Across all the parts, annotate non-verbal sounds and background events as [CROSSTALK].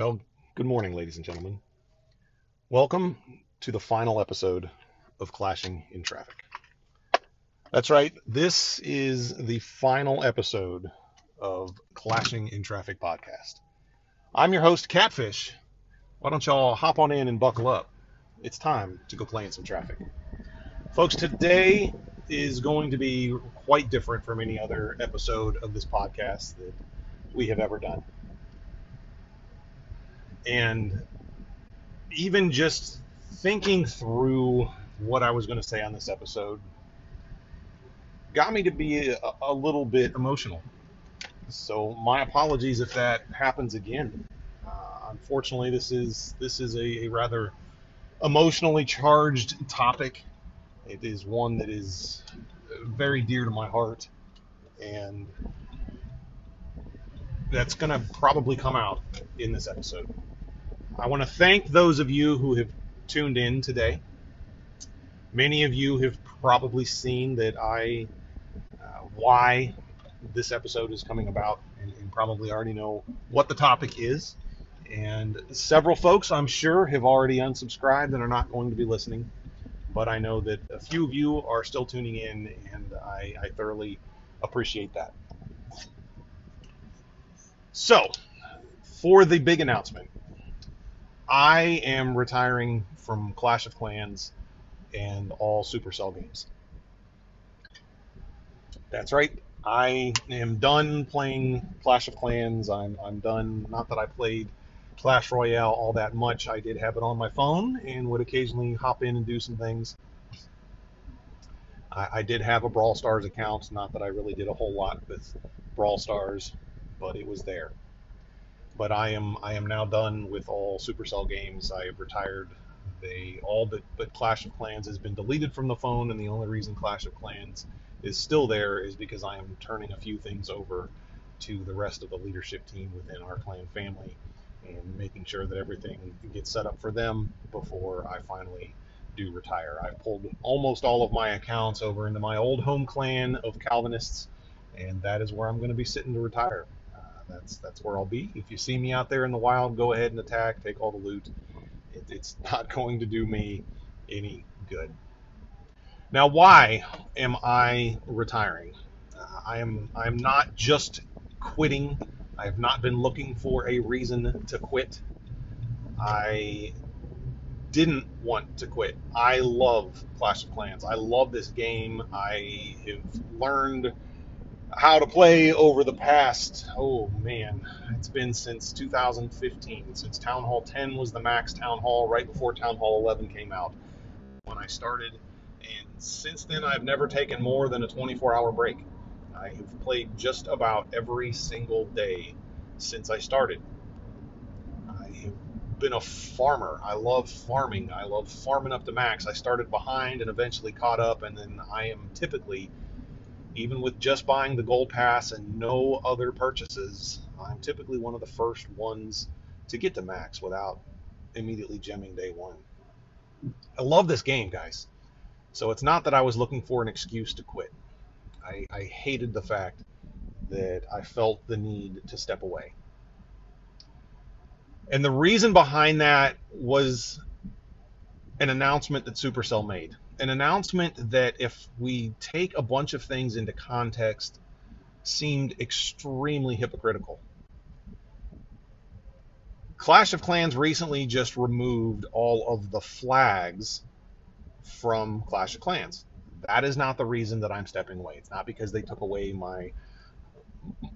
Well, good morning, ladies and gentlemen. Welcome to the final episode of Clashing in Traffic. That's right, this is the final episode of Clashing in Traffic podcast. I'm your host, Catfish. Why don't y'all hop on in and buckle up? It's time to go play in some traffic. Folks, today is going to be quite different from any other episode of this podcast that we have ever done. And even just thinking through what I was going to say on this episode got me to be a, a little bit emotional. So my apologies if that happens again. Uh, unfortunately, this is this is a, a rather emotionally charged topic. It is one that is very dear to my heart, and that's going to probably come out in this episode. I want to thank those of you who have tuned in today. Many of you have probably seen that I, uh, why this episode is coming about, and, and probably already know what the topic is. And several folks, I'm sure, have already unsubscribed and are not going to be listening. But I know that a few of you are still tuning in, and I, I thoroughly appreciate that. So, for the big announcement, I am retiring from Clash of Clans and all Supercell games. That's right. I am done playing Clash of Clans. I'm, I'm done. Not that I played Clash Royale all that much. I did have it on my phone and would occasionally hop in and do some things. I, I did have a Brawl Stars account. Not that I really did a whole lot with Brawl Stars, but it was there but I am I am now done with all Supercell games. I have retired. They all but, but Clash of Clans has been deleted from the phone, and the only reason Clash of Clans is still there is because I am turning a few things over to the rest of the leadership team within our clan family and making sure that everything gets set up for them before I finally do retire. I pulled almost all of my accounts over into my old home clan of Calvinists, and that is where I'm going to be sitting to retire that's that's where I'll be. If you see me out there in the wild, go ahead and attack, take all the loot. It, it's [LAUGHS] not going to do me any good. Now, why am I retiring? Uh, I am I am not just quitting. I have not been looking for a reason to quit. I didn't want to quit. I love Clash of Clans. I love this game. I have learned how to play over the past, oh man, it's been since 2015, since Town Hall 10 was the max Town Hall, right before Town Hall 11 came out when I started. And since then, I've never taken more than a 24 hour break. I have played just about every single day since I started. I have been a farmer. I love farming. I love farming up to max. I started behind and eventually caught up, and then I am typically even with just buying the gold pass and no other purchases, I'm typically one of the first ones to get to max without immediately gemming day one. I love this game, guys. So it's not that I was looking for an excuse to quit. I, I hated the fact that I felt the need to step away. And the reason behind that was an announcement that Supercell made an announcement that, if we take a bunch of things into context, seemed extremely hypocritical. Clash of Clans recently just removed all of the flags from Clash of Clans. That is not the reason that I'm stepping away. It's not because they took away my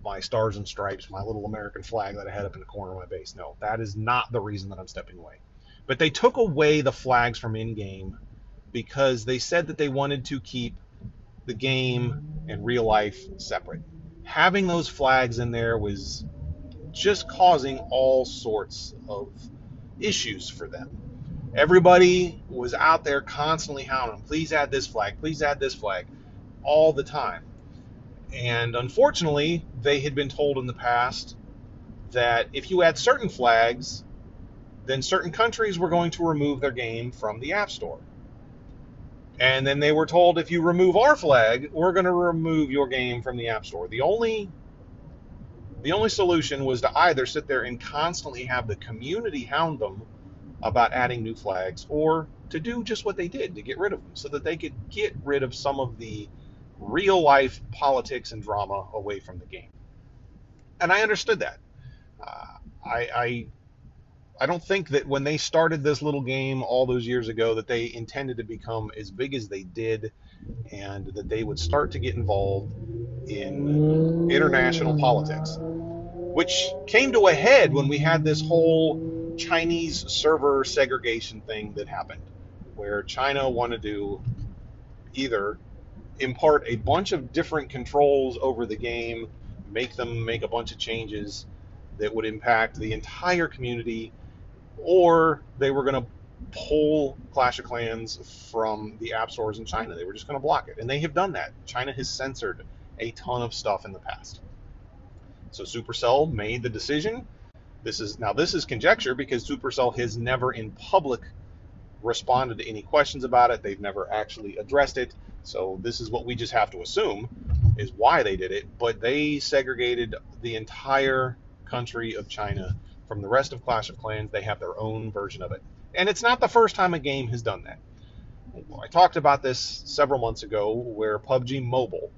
my stars and stripes, my little American flag that I had up in the corner of my base. No, that is not the reason that I'm stepping away. But they took away the flags from in-game because they said that they wanted to keep the game and real life separate. Having those flags in there was just causing all sorts of issues for them. Everybody was out there constantly hounding, please add this flag, please add this flag, all the time. And unfortunately, they had been told in the past that if you add certain flags, then certain countries were going to remove their game from the App Store. And then they were told if you remove our flag, we're going to remove your game from the App Store. The only The only solution was to either sit there and constantly have the community hound them about adding new flags or to do just what they did to get rid of them so that they could get rid of some of the real life politics and drama away from the game. And I understood that. Uh, I, I I don't think that when they started this little game all those years ago that they intended to become as big as they did and that they would start to get involved in international politics, which came to a head when we had this whole Chinese server segregation thing that happened, where China wanted to either impart a bunch of different controls over the game, make them make a bunch of changes that would impact the entire community, or they were going to pull Clash of Clans from the app stores in China. They were just going to block it. And they have done that. China has censored a ton of stuff in the past. So Supercell made the decision. This is now this is conjecture because Supercell has never in public responded to any questions about it. They've never actually addressed it. So this is what we just have to assume is why they did it. But they segregated the entire country of China from the rest of Clash of Clans. They have their own version of it. And it's not the first time a game has done that. I talked about this several months ago where PUBG Mobile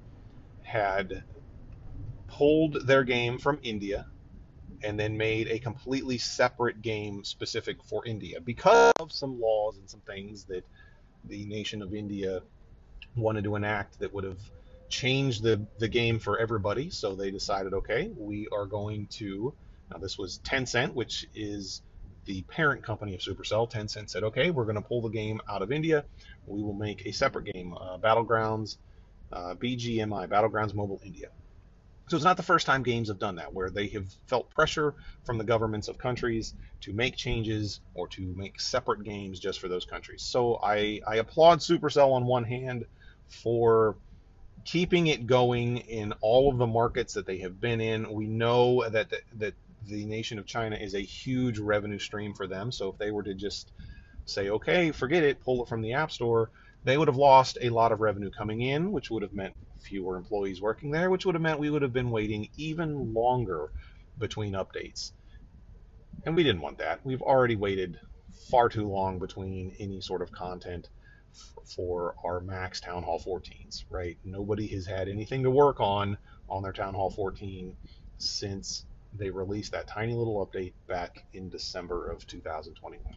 had pulled their game from India and then made a completely separate game specific for India because of some laws and some things that the nation of India wanted to enact that would have changed the, the game for everybody. So they decided, okay, we are going to. Now, this was Tencent, which is the parent company of Supercell. Tencent said, okay, we're going to pull the game out of India. We will make a separate game, uh, Battlegrounds, uh, BGMI, Battlegrounds Mobile India. So it's not the first time games have done that, where they have felt pressure from the governments of countries to make changes or to make separate games just for those countries. So I, I applaud Supercell on one hand for keeping it going in all of the markets that they have been in. We know that the, that the nation of China is a huge revenue stream for them. So if they were to just say, okay, forget it, pull it from the App Store, they would have lost a lot of revenue coming in, which would have meant fewer employees working there, which would have meant we would have been waiting even longer between updates. And we didn't want that. We've already waited far too long between any sort of content for our max Town Hall 14s, right? Nobody has had anything to work on on their Town Hall 14 since they released that tiny little update back in December of 2021.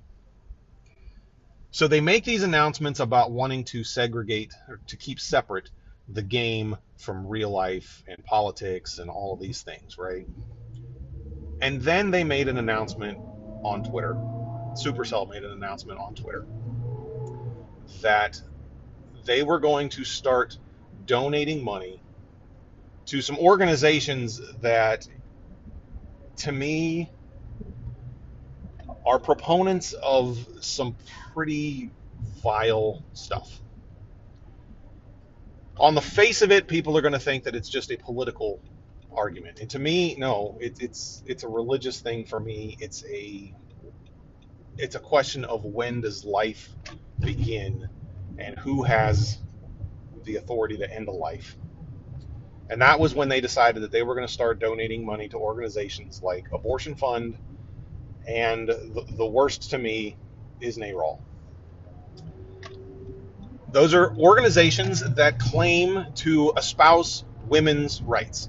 So they make these announcements about wanting to segregate or to keep separate the game from real life and politics and all of these things, right? And then they made an announcement on Twitter. Supercell made an announcement on Twitter that they were going to start donating money to some organizations that, to me, are proponents of some pretty vile stuff on the face of it, people are going to think that it's just a political argument. And to me, no, it, it's it's a religious thing for me. It's a it's a question of when does life begin, and who has the authority to end a life. And that was when they decided that they were going to start donating money to organizations like Abortion Fund, and the, the worst to me is NARAL. Those are organizations that claim to espouse women's rights.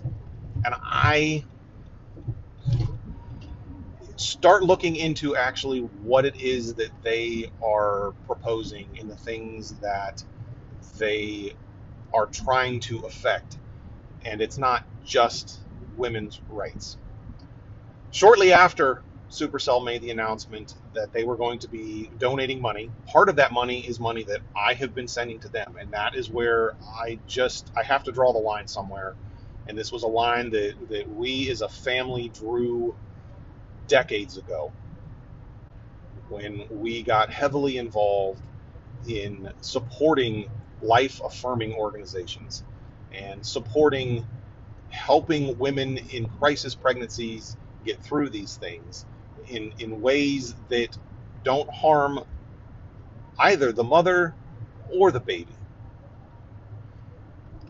And I start looking into actually what it is that they are proposing and the things that they are trying to affect. And it's not just women's rights. Shortly after Supercell made the announcement that they were going to be donating money. Part of that money is money that I have been sending to them, and that is where I just I have to draw the line somewhere. And this was a line that, that we as a family drew decades ago when we got heavily involved in supporting life affirming organizations and supporting helping women in crisis pregnancies get through these things in, in ways that don't harm either the mother or the baby.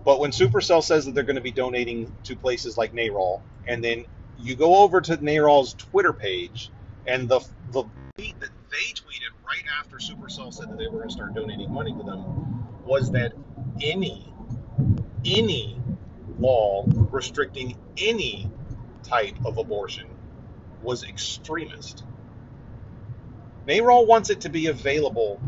But when Supercell says that they're going to be donating to places like NARAL, and then you go over to NARAL's Twitter page, and the the tweet that they tweeted right after Supercell said that they were going to start donating money to them was that any any law restricting any type of abortion was extremist. NARAL wants it to be available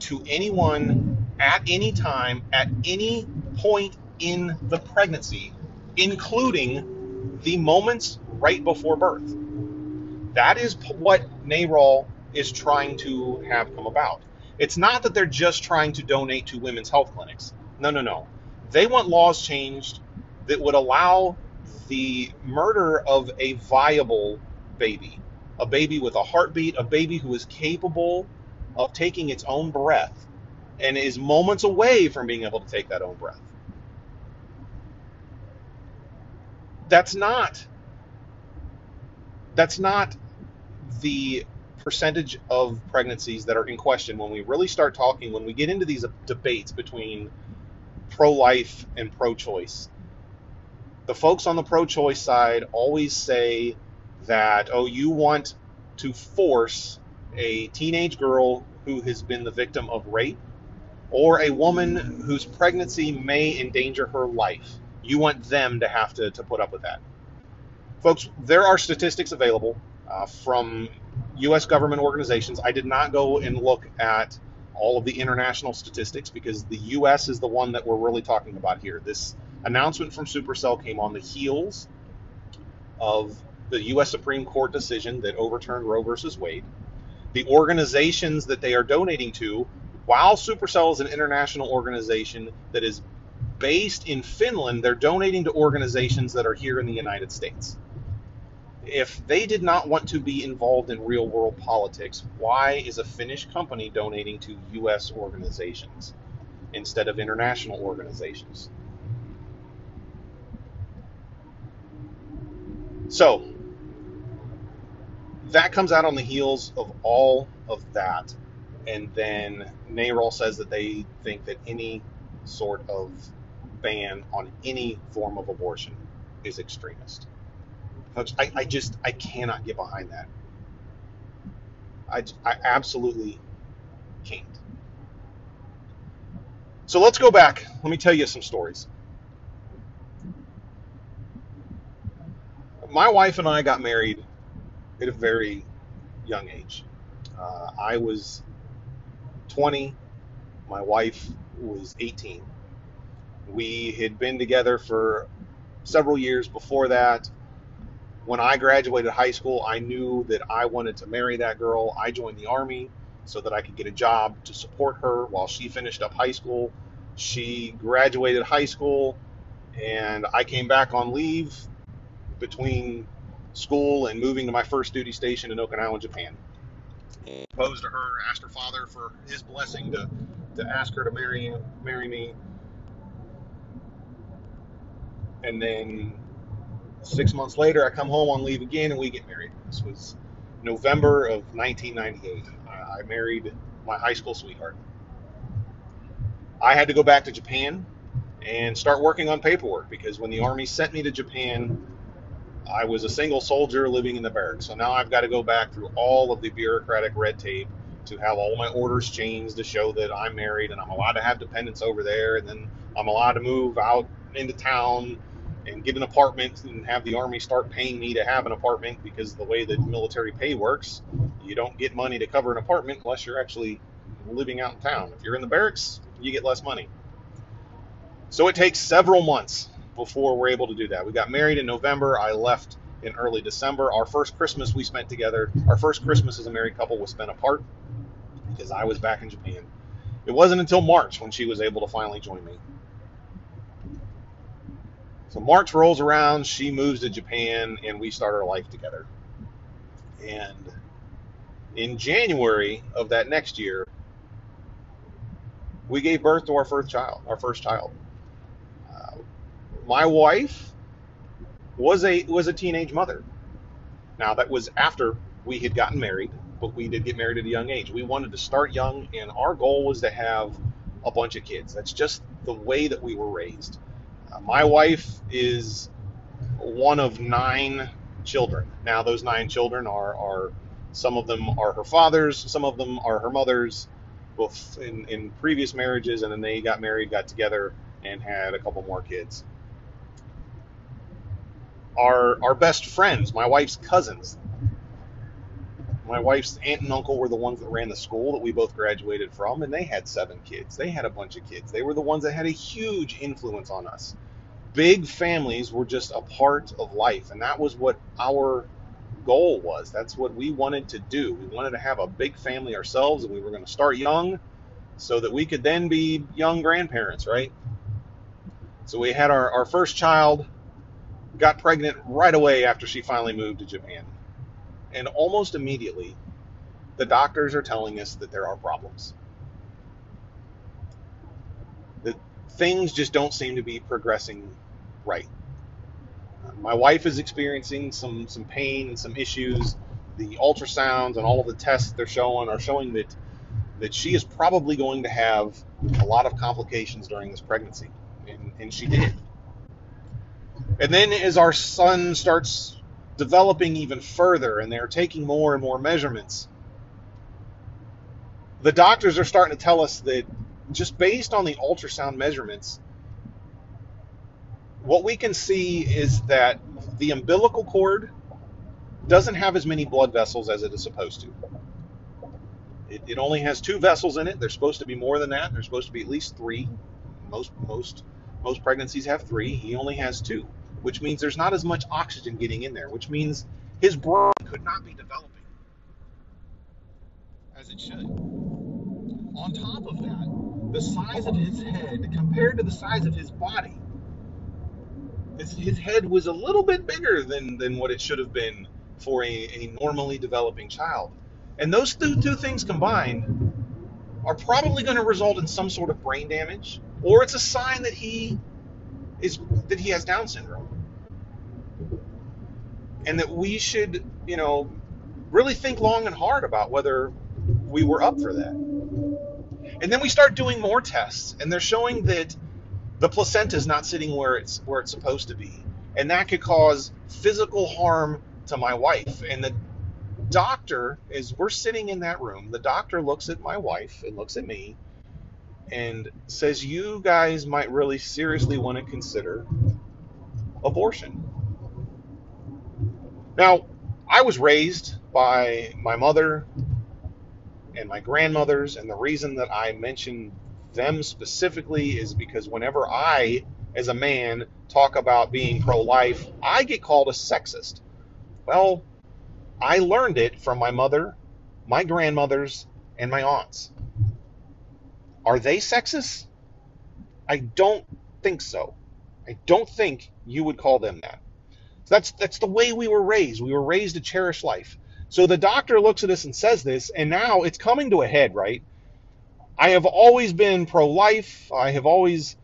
to anyone at any time, at any point in the pregnancy, including the moments right before birth. That is what NARAL is trying to have come about. It's not that they're just trying to donate to women's health clinics. No, no, no. They want laws changed that would allow the murder of a viable baby, a baby with a heartbeat, a baby who is capable of taking its own breath and is moments away from being able to take that own breath. That's not that's not the percentage of pregnancies that are in question when we really start talking when we get into these debates between pro-life and pro-choice the folks on the pro-choice side always say that oh you want to force a teenage girl who has been the victim of rape or a woman whose pregnancy may endanger her life. You want them to have to, to put up with that. Folks, there are statistics available uh, from U.S. government organizations. I did not go and look at all of the international statistics because the U.S. is the one that we're really talking about here. This announcement from Supercell came on the heels of the U.S. Supreme Court decision that overturned Roe versus Wade the organizations that they are donating to, while Supercell is an international organization that is based in Finland, they're donating to organizations that are here in the United States. If they did not want to be involved in real world politics, why is a Finnish company donating to U.S. organizations instead of international organizations? So, that comes out on the heels of all of that. And then NARAL says that they think that any sort of ban on any form of abortion is extremist. I, I just, I cannot get behind that. I, I absolutely can't. So let's go back. Let me tell you some stories. My wife and I got married at a very young age. Uh, I was 20, my wife was 18. We had been together for several years before that. When I graduated high school, I knew that I wanted to marry that girl. I joined the Army so that I could get a job to support her while she finished up high school. She graduated high school, and I came back on leave between school and moving to my first duty station in Okinawa, Japan. Proposed to her, asked her father for his blessing to, to ask her to marry marry me. And then six months later, I come home on leave again and we get married. This was November of 1998. I married my high school sweetheart. I had to go back to Japan and start working on paperwork because when the Army sent me to Japan, I was a single soldier living in the barracks. So now I've got to go back through all of the bureaucratic red tape to have all my orders changed to show that I'm married and I'm allowed to have dependents over there. And then I'm allowed to move out into town and get an apartment and have the army start paying me to have an apartment because the way that military pay works, you don't get money to cover an apartment unless you're actually living out in town. If you're in the barracks, you get less money. So it takes several months before we're able to do that. We got married in November. I left in early December. Our first Christmas we spent together, our first Christmas as a married couple was spent apart because I was back in Japan. It wasn't until March when she was able to finally join me. So March rolls around, she moves to Japan, and we start our life together. And in January of that next year, we gave birth to our first child, our first child uh, my wife was a was a teenage mother. Now that was after we had gotten married, but we did get married at a young age. We wanted to start young, and our goal was to have a bunch of kids. That's just the way that we were raised. Uh, my wife is one of nine children. Now, those nine children are, are some of them are her father's, some of them are her mother's, both in, in previous marriages, and then they got married, got together, and had a couple more kids. Our, our best friends, my wife's cousins, my wife's aunt and uncle were the ones that ran the school that we both graduated from, and they had seven kids. They had a bunch of kids. They were the ones that had a huge influence on us. Big families were just a part of life, and that was what our goal was. That's what we wanted to do. We wanted to have a big family ourselves, and we were going to start young so that we could then be young grandparents, right? So we had our, our first child, got pregnant right away after she finally moved to Japan. And almost immediately, the doctors are telling us that there are problems. That things just don't seem to be progressing right. My wife is experiencing some, some pain and some issues. The ultrasounds and all of the tests they're showing are showing that that she is probably going to have a lot of complications during this pregnancy. And, and she did. And then as our son starts developing even further and they're taking more and more measurements. The doctors are starting to tell us that just based on the ultrasound measurements, what we can see is that the umbilical cord doesn't have as many blood vessels as it is supposed to. It, it only has two vessels in it. There's supposed to be more than that. There's supposed to be at least three. Most most most pregnancies have three. He only has two which means there's not as much oxygen getting in there, which means his brain could not be developing as it should. On top of that, the size of his head compared to the size of his body, his, his head was a little bit bigger than, than what it should have been for a, a normally developing child. And those two, two things combined are probably going to result in some sort of brain damage, or it's a sign that he is that he has Down syndrome. And that we should, you know, really think long and hard about whether we were up for that. And then we start doing more tests, and they're showing that the placenta is not sitting where it's where it's supposed to be, and that could cause physical harm to my wife. And the doctor, as we're sitting in that room, the doctor looks at my wife and looks at me, and says you guys might really seriously want to consider abortion. Now, I was raised by my mother and my grandmothers, and the reason that I mention them specifically is because whenever I, as a man, talk about being pro life, I get called a sexist. Well, I learned it from my mother, my grandmothers, and my aunts. Are they sexist? I don't think so. I don't think you would call them that. So that's that's the way we were raised. We were raised to cherish life. So the doctor looks at us and says this, and now it's coming to a head, right? I have always been pro-life. I have always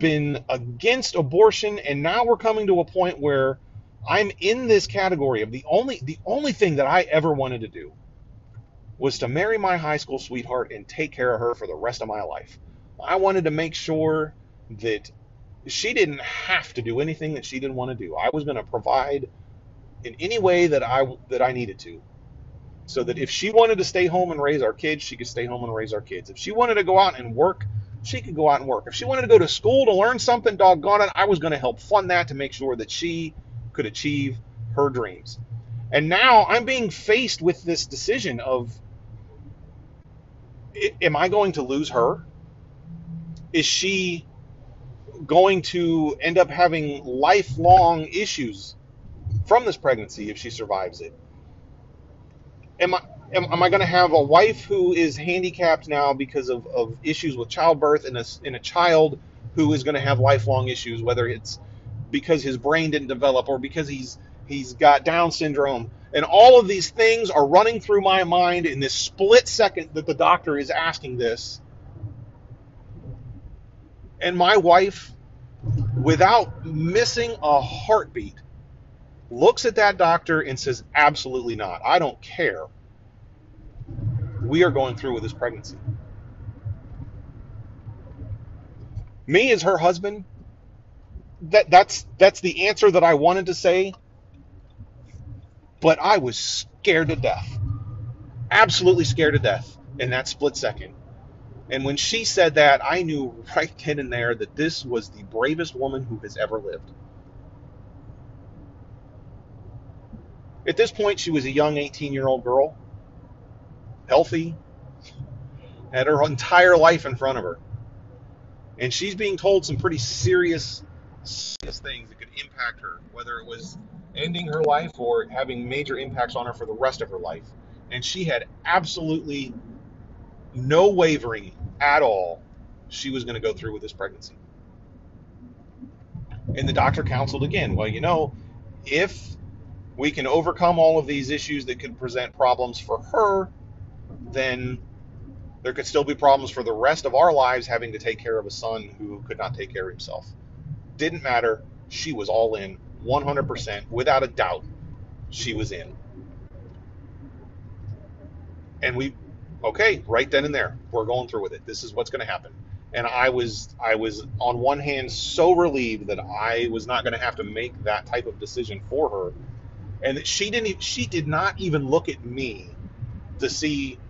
been against abortion, and now we're coming to a point where I'm in this category of the only the only thing that I ever wanted to do was to marry my high school sweetheart and take care of her for the rest of my life. I wanted to make sure that she didn't have to do anything that she didn't want to do. I was going to provide in any way that I that I needed to. So that if she wanted to stay home and raise our kids, she could stay home and raise our kids. If she wanted to go out and work, she could go out and work. If she wanted to go to school to learn something, doggone it, I was going to help fund that to make sure that she could achieve her dreams. And now I'm being faced with this decision of am I going to lose her? Is she going to end up having lifelong issues from this pregnancy if she survives it? Am I am, am I going to have a wife who is handicapped now because of, of issues with childbirth and a, and a child who is going to have lifelong issues, whether it's because his brain didn't develop or because he's he's got Down syndrome and all of these things are running through my mind in this split second that the doctor is asking this. And my wife, without missing a heartbeat, looks at that doctor and says, Absolutely not. I don't care. We are going through with this pregnancy. Me as her husband, that, that's, that's the answer that I wanted to say But I was scared to death. Absolutely scared to death in that split second. And when she said that, I knew right [LAUGHS] then and there that this was the bravest woman who has ever lived. At this point, she was a young 18 year old girl, healthy, had her [LAUGHS] entire life in front of her. And she's being told some pretty serious, serious things impact her, whether it was ending her life or having major impacts on her for the rest of her life. And she had absolutely no wavering at all. She was going to go through with this pregnancy. And the doctor counseled again, well, you know, if we can overcome all of these issues that could present problems for her, then there could still be problems for the rest of our lives having to take care of a son who could not take care of himself. Didn't matter. She was all in, 100%, without a doubt. She was in. And we, okay, right then and there, we're going through with it. This is what's going to happen. And I was, I was on one hand so relieved that I was not going to have to make that type of decision for her, and that she didn't, she did not even look at me to see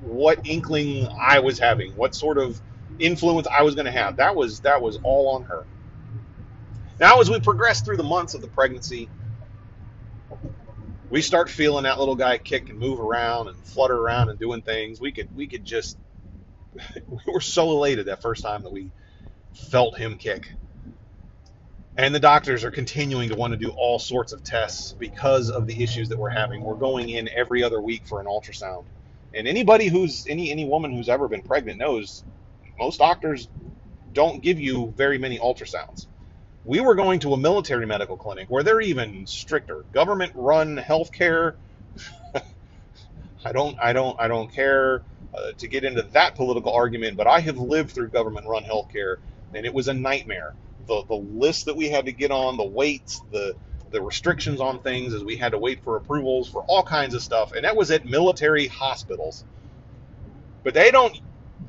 what inkling I was having, what sort of influence I was going to have. That was that was all on her. Now, as we progress through the months of the pregnancy, we start feeling that little guy kick and move around and flutter around and doing things. We could we could just [LAUGHS] we were so elated that first time that we felt him kick. And the doctors are continuing to want to do all sorts of tests because of the issues that we're having. We're going in every other week for an ultrasound. And anybody who's any any woman who's ever been pregnant knows most doctors don't give you very many ultrasounds. We were going to a military medical clinic where they're even stricter. Government run healthcare. [LAUGHS] I don't I don't I don't care uh, to get into that political argument, but I have lived through government run healthcare and it was a nightmare. The the list that we had to get on, the waits, the the restrictions on things as we had to wait for approvals for all kinds of stuff, and that was at military hospitals. But they don't.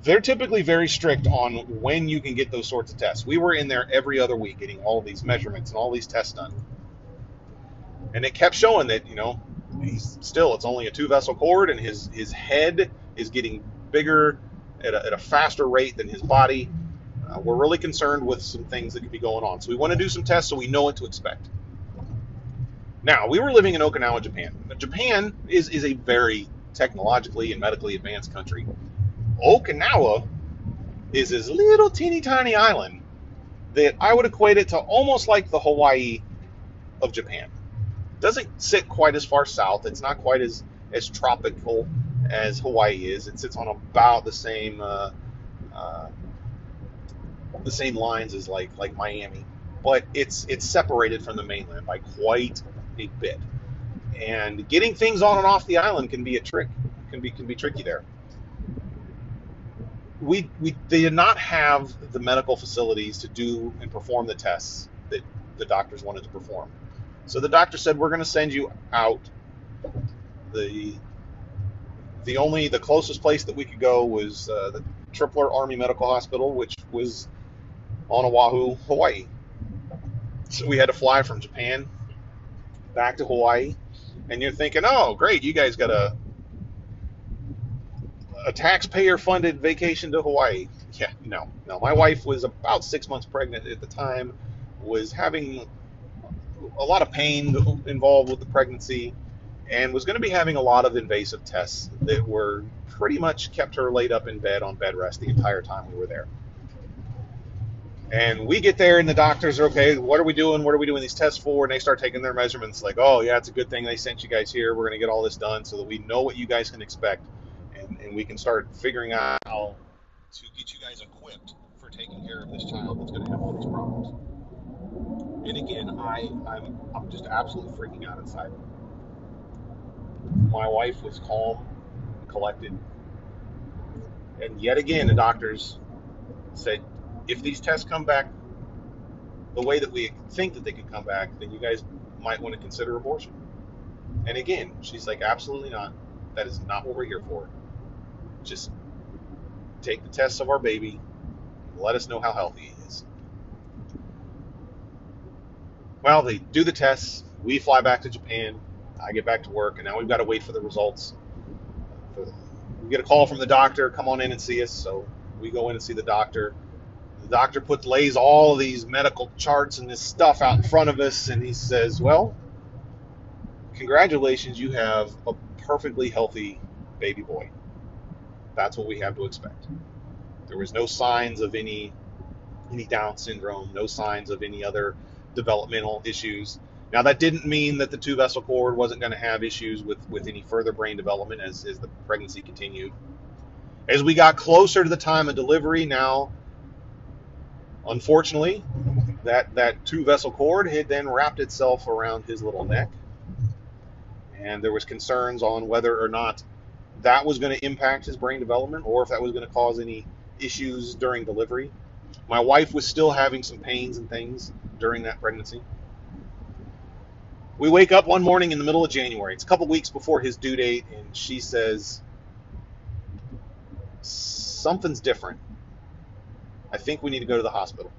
They're typically very strict on when you can get those sorts of tests. We were in there every other week getting all these measurements and all these tests done, and it kept showing that you know he's still it's only a two vessel cord, and his his head is getting bigger at a, at a faster rate than his body. Uh, we're really concerned with some things that could be going on. So we want to do some tests so we know what to expect. Now, we were living in Okinawa, Japan. Japan is, is a very technologically and medically advanced country. Okinawa is this little teeny tiny island that I would equate it to almost like the Hawaii of Japan. Doesn't sit quite as far south. It's not quite as, as tropical as Hawaii is. It sits on about the same uh, uh, the same lines as like like Miami, but it's it's separated from the mainland by quite a bit. And getting things on and off the island can be a trick. Can be can be tricky there. We we they did not have the medical facilities to do and perform the tests that the doctors wanted to perform. So the doctor said we're going to send you out. The the only the closest place that we could go was uh, the Tripler Army Medical Hospital, which was on Oahu, Hawaii. So we had to fly from Japan back to Hawaii, and you're thinking, oh, great, you guys got a a taxpayer funded vacation to Hawaii. Yeah, no, no. My wife was about six months pregnant at the time, was having a lot of pain involved with the pregnancy, and was going to be having a lot of invasive tests that were pretty much kept her laid up in bed on bed rest the entire time we were there. And we get there, and the doctors are okay. What are we doing? What are we doing these tests for? And they start taking their measurements. Like, oh yeah, it's a good thing they sent you guys here. We're gonna get all this done so that we know what you guys can expect, and, we can start figuring out how to get you guys equipped for taking care of this child that's gonna have all these problems. And again, I I'm I'm just absolutely freaking out inside. My wife was calm, collected, and yet again the doctors said if these tests come back the way that we think that they could come back, then you guys might want to consider abortion. And again, she's like, absolutely not. That is not what we're here for. Just take the tests of our baby, let us know how healthy he is. Well, they do the tests. We fly back to Japan. I get back to work, and now we've got to wait for the results. We get a call from the doctor, come on in and see us. So we go in and see the doctor. The doctor puts lays all of these medical charts and this stuff out in front of us, and he says, "Well, congratulations, you have a perfectly healthy baby boy. That's what we have to expect." There was no signs of any any Down syndrome, no signs of any other developmental issues. Now that didn't mean that the two vessel cord wasn't going to have issues with with any further brain development as as the pregnancy continued. As we got closer to the time of delivery, now unfortunately, that that two vessel cord had then wrapped itself around his little neck, and there was concerns on whether or not that was going to impact his brain development or if that was going to cause any issues during delivery. My wife was still having some pains and things during that pregnancy. We wake up one morning in the middle of January. It's a couple weeks before his due date, and she says, Something's different. I think we need to go to the hospital.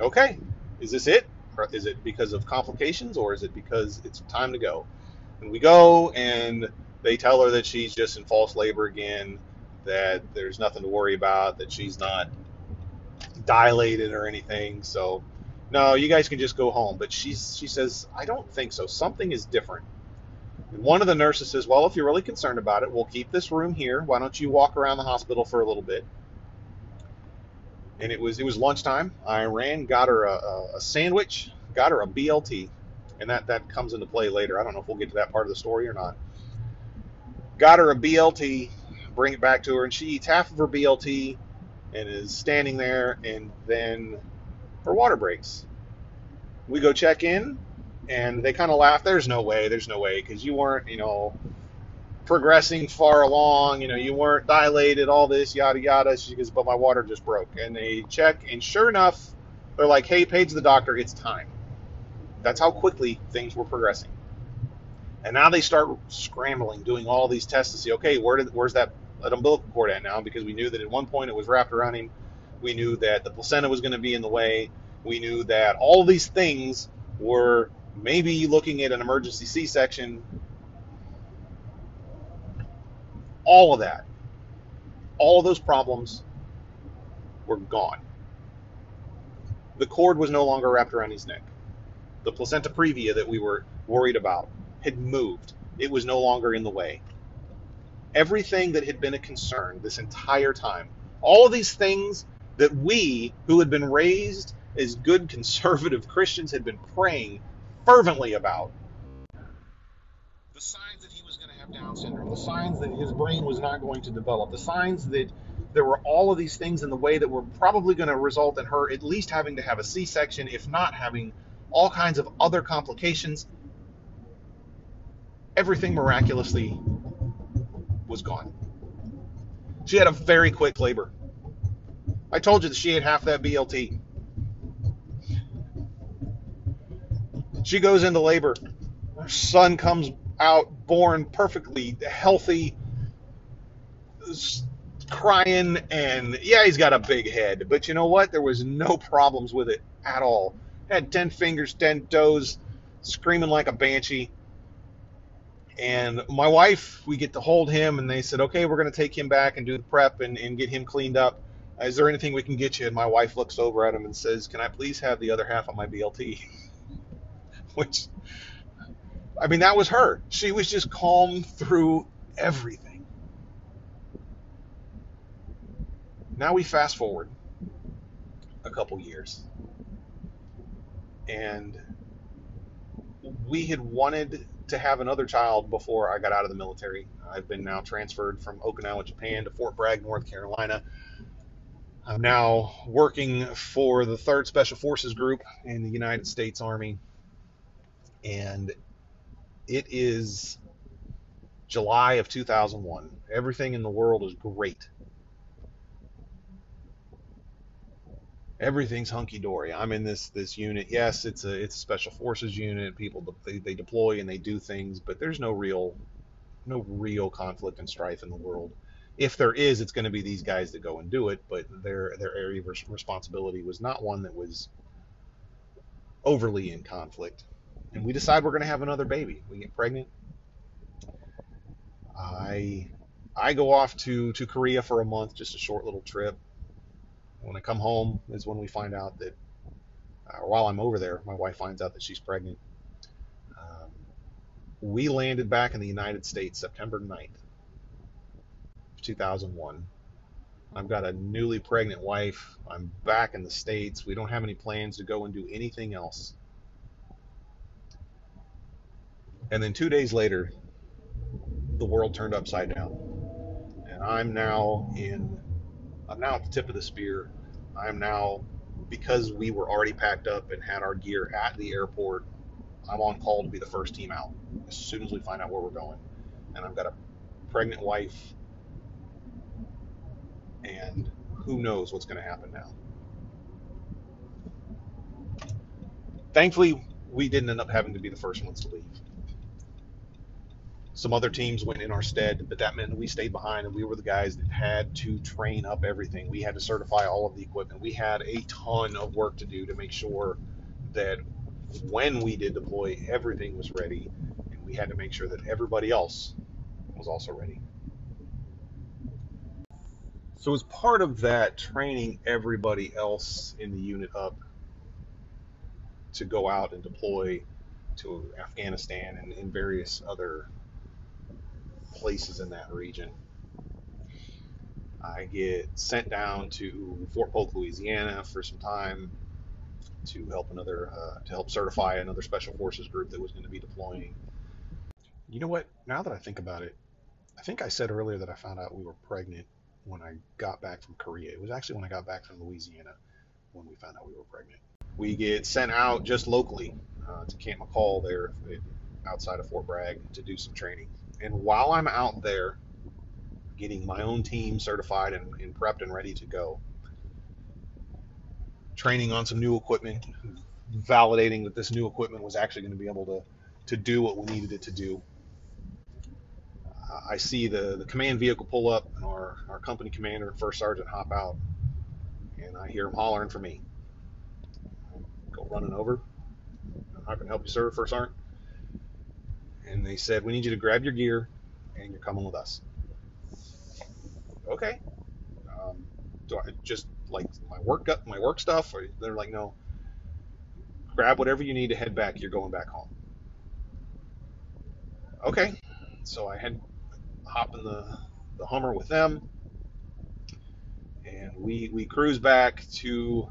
Okay, is this it? Is it because of complications or is it because it's time to go? And we go, and they tell her that she's just in false labor again, that there's nothing to worry about, that she's not dilated or anything. So, no, you guys can just go home. But she's she says, I don't think so. Something is different. And one of the nurses says, Well, if you're really concerned about it, we'll keep this room here. Why don't you walk around the hospital for a little bit? And it was it was lunchtime. I ran, got her a, a sandwich, got her a BLT, and that that comes into play later. I don't know if we'll get to that part of the story or not. Got her a BLT, bring it back to her, and she eats half of her BLT and is standing there, and then her water breaks. We go check in, and they kind of laugh. There's no way, there's no way, because you weren't, you know, progressing far along, you know, you weren't dilated, all this, yada, yada. She goes, but my water just broke. And they check, and sure enough, they're like, hey, page the doctor, it's time. That's how quickly things were progressing. And now they start scrambling, doing all these tests to see, okay, where did, where's that umbilical cord at now because we knew that at one point it was wrapped around him. We knew that the placenta was going to be in the way. We knew that all these things were maybe looking at an emergency C section. All of that, all of those problems were gone. The cord was no longer wrapped around his neck. The placenta previa that we were worried about had moved. It was no longer in the way everything that had been a concern this entire time. All of these things that we, who had been raised as good conservative [LAUGHS] Christians, had been praying fervently about. The signs that he was going to have Down syndrome, the signs that his brain was not going to develop, the signs that there were all of these things in the way that were probably going to result in her at least having to have a C section, if not having all kinds of other complications. Everything miraculously was gone. She had a very quick labor. I told you that she had half that BLT. She goes into labor. Her son comes out born perfectly healthy, crying, and yeah, he's got a big head. But you know what? There was no [LAUGHS] problems with it at all. Had 10 fingers, 10 toes, screaming like a banshee. And my wife, we get to hold him, and they said, okay, we're going to take him back and do the prep and, and get him cleaned up. Is there anything we can get you? And my wife looks over at him and says, can I please have the other half of my BLT? [LAUGHS] Which, I mean, that was her. She was just calm through everything. Now we fast forward a couple years. And we had wanted to have another child before I got out of the military. I've been now transferred from Okinawa, Japan to Fort Bragg, North Carolina. I'm now working for the 3rd Special Forces Group in the United States Army. And it is July of 2001. Everything in the world is great. Everything's hunky dory. I'm in this this unit. Yes, it's a it's a special forces unit. People they, they deploy and they do things, but there's no real no real conflict and strife in the world. If there is, it's going to be these guys that go and do it. But their their area of responsibility was not one that was overly in conflict. and we decide we're going to have another baby. We get pregnant. I I go off to to Korea for a month, just a short little trip. When I come home is when we find out that uh, while I'm over there, my wife finds out that she's pregnant. Um, we landed back in the United States September 9th, 2001. I've got a newly pregnant wife. I'm back in the States. We don't have any plans to go and do anything else. And then two days later, the world turned upside down. And I'm now in, I'm now at the tip of the spear. I'm now, because we were already packed up and had our gear at the airport, I'm on call to be the first team out as soon as we find out where we're going. And I've got a pregnant wife and who knows what's going to happen now. Thankfully, we didn't end up having to be the first ones to leave. Some other teams went in our stead, but that meant we stayed behind and we were the guys that had to train up everything. We had to certify all of the equipment. We had a ton of work to do to make sure that when we did deploy, everything was ready, and we had to make sure that everybody else was also ready. So, as part of that, training everybody else in the unit up to go out and deploy to Afghanistan and in various other places in that region. I get sent down to Fort Polk, Louisiana for some time to help another uh, to help certify another special forces group that was going to be deploying. You know what? Now that I think about it, I think I said earlier that I found out we were pregnant when I got back from Korea. It was actually when I got back from Louisiana when we found out we were pregnant. We get sent out just locally uh, to Camp McCall there outside of Fort Bragg to do some training. And while I'm out there getting my own team certified and, and prepped and ready to go, training on some new equipment, validating that this new equipment was actually going to be able to, to do what we needed it to do I see the, the command vehicle pull up and our, our company commander and first sergeant hop out and I hear him hollering for me. I go running over. I can help you, sir, first sergeant. And they said, we need you to grab your gear and you're coming with us. Okay. Um, do I just like my work my work stuff? Or they're like, no. Grab whatever you need to head back. You're going back home. Okay. So I head hop in the, the Hummer with them, and we we cruise back to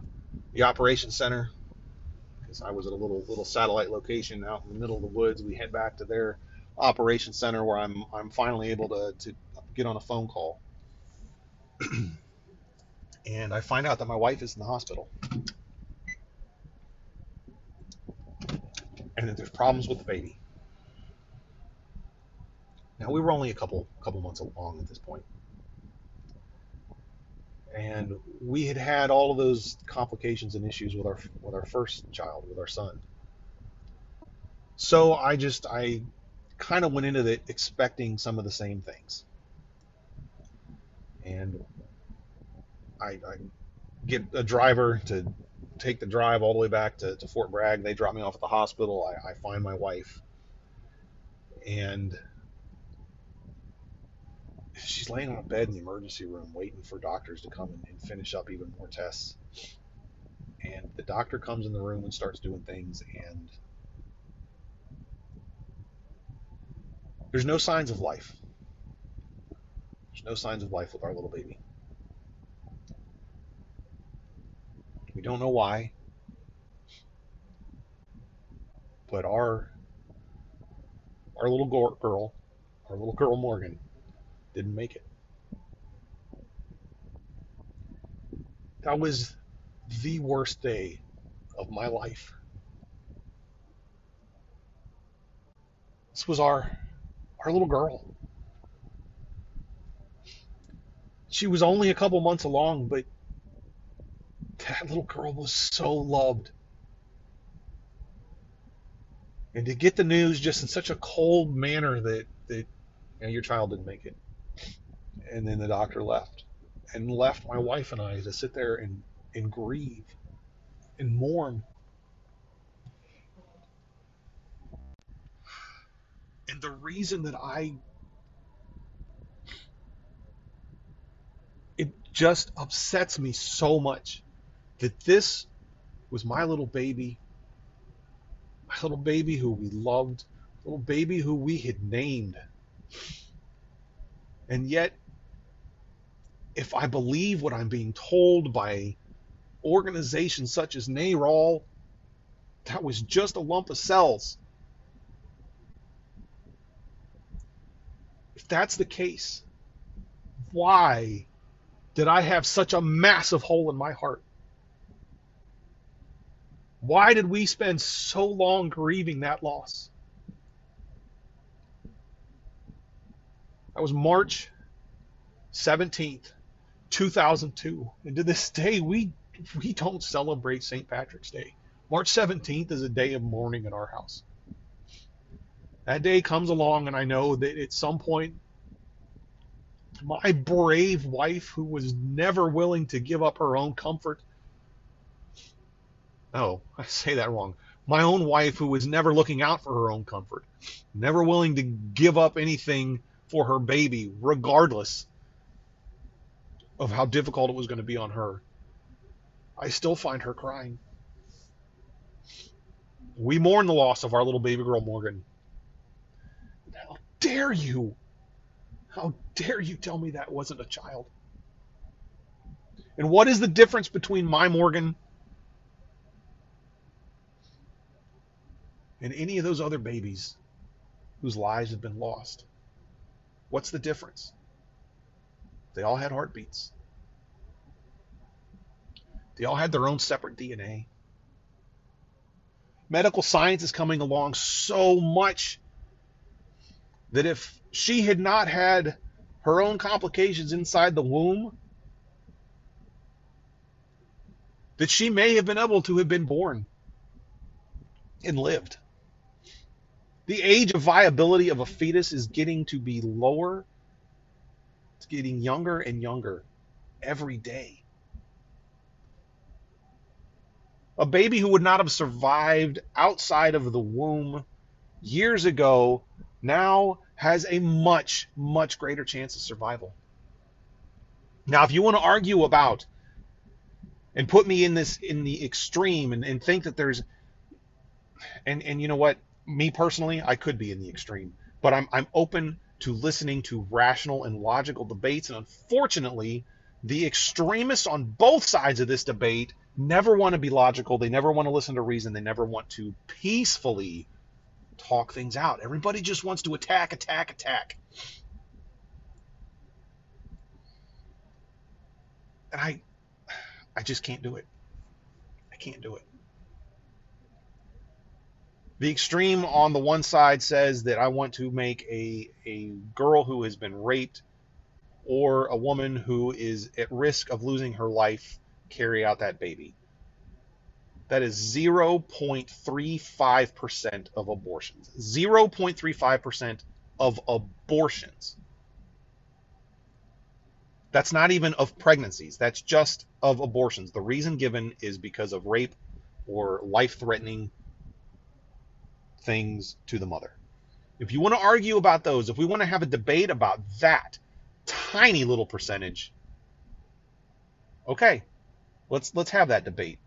the operations center because I was at a little little satellite location out in the middle of the woods. We head back to their operations center where I'm I'm finally able to to get on a phone call, [CLEARS THROAT] and I find out that my wife is in the hospital. And that there's problems with the baby. Now we were only a couple couple months along at this point, and we had had all of those complications and issues with our with our first child, with our son. So I just I kind of went into it expecting some of the same things, and I, I get a driver to take the drive all the way back to, to Fort Bragg. They drop me off at the hospital. I, I find my wife, and she's laying on a bed in the emergency room waiting for doctors to come and, and finish up even more tests. And the doctor comes in the room and starts doing things, and there's no signs of life. There's no signs of life with our little baby. We don't know why, but our our little girl, our little girl Morgan, didn't make it. That was the worst day of my life. This was our our little girl. She was only a couple months along, but that little girl was so loved. And to get the news just in such a cold manner that, that you know, your child didn't make it and then the doctor left and left my wife and I to sit there and, and grieve and mourn. And the reason that I it just upsets me so much that this was my little baby, my little baby who we loved, little baby who we had named. And yet, if I believe what I'm being told by organizations such as NARAL, that was just a lump of cells. If that's the case, why did I have such a massive hole in my heart? Why did we spend so long grieving that loss? That was March 17th, 2002. And to this day, we, we don't celebrate St. Patrick's Day. March 17th is a day of mourning in our house. That day comes along, and I know that at some point, my brave wife, who was never willing to give up her own comfort, oh, I say that wrong. My own wife, who was never looking out for her own comfort, never willing to give up anything for her baby, regardless of how difficult it was going to be on her. I still find her crying. We mourn the loss of our little baby girl, Morgan. How dare you? How dare you tell me that wasn't a child? And what is the difference between my Morgan and any of those other babies whose lives have been lost? What's the difference? They all had heartbeats. They all had their own separate DNA. Medical science is coming along so much that if she had not had her own complications inside the womb, that she may have been able to have been born and lived. The age of viability of a fetus is getting to be lower. It's getting younger and younger every day. A baby who would not have survived outside of the womb years ago now has a much, much greater chance of survival. Now, if you want to argue about and put me in this in the extreme and, and think that there's and and you know what me personally, I could be in the extreme, but I'm I'm open to listening to rational and logical debates. And unfortunately, the extremists on both sides of this debate never want to be logical. They never want to listen to reason. They never want to peacefully talk things out. Everybody just wants to attack, attack, attack. And I I just can't do it. I can't do it. The extreme on the one side says that I want to make a, a girl who has been raped or a woman who is at risk of losing her life carry out that baby. That is 0.35% of abortions. 0.35% of abortions. That's not even of pregnancies. That's just of abortions. The reason given is because of rape or life threatening things to the mother. If you want to argue about those, if we want to have a debate about that tiny little percentage, okay, let's let's have that debate.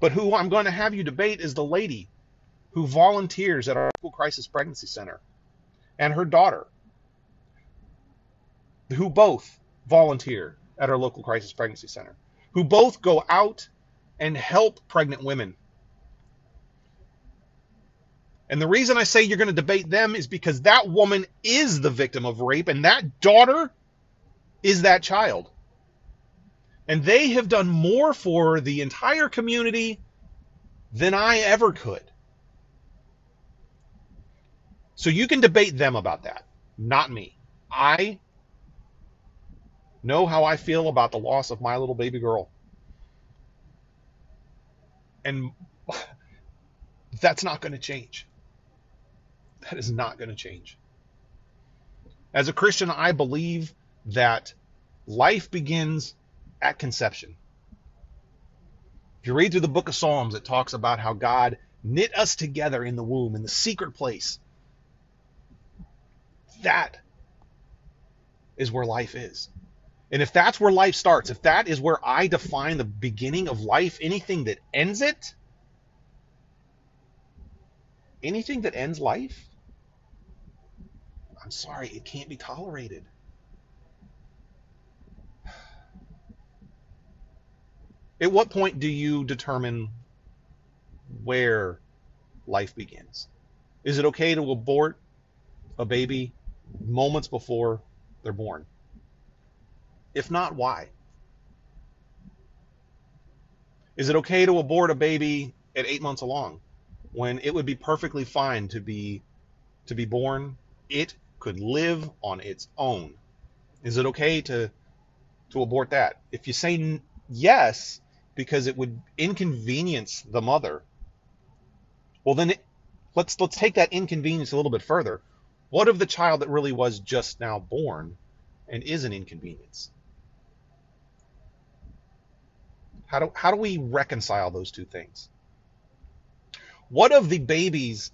But who I'm going to have you debate is the lady who volunteers at our local crisis pregnancy center and her daughter, who both volunteer at our local crisis pregnancy center, who both go out and help pregnant women and the reason I say you're going to debate them is because that woman is the victim of rape and that daughter is that child. And they have done more for the entire community than I ever could. So you can debate them about that, not me. I know how I feel about the loss of my little baby girl. And [LAUGHS] that's not going to change. That is not going to change. As a Christian, I believe that life begins at conception. If you read through the book of Psalms, it talks about how God knit us together in the womb, in the secret place, that is where life is. And if that's where life starts, if that is where I define the beginning of life, anything that ends it, anything that ends life, I'm sorry, it can't be tolerated. At what point do you determine where life begins? Is it okay to abort a baby moments before they're born? If not, why? Is it okay to abort a baby at eight months along when it would be perfectly fine to be to be born? It could live on its own. Is it okay to to abort that? If you say yes, because it would inconvenience the mother, well then it, let's let's take that inconvenience a little bit further. What of the child that really was just now born and is an inconvenience? How do, how do we reconcile those two things? What of the babies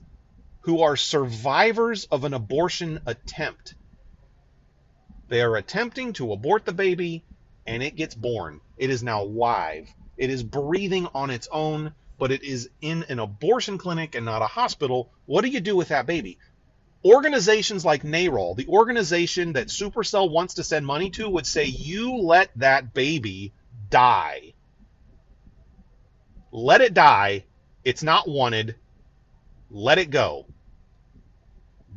who are survivors of an abortion attempt? They are attempting to abort the baby and it gets born. It is now live. It is breathing on its own, but it is in an abortion clinic and not a hospital. What do you do with that baby? Organizations like NARAL, the organization that Supercell wants to send money to, would say, You let that baby die. Let it die. It's not wanted. Let it go.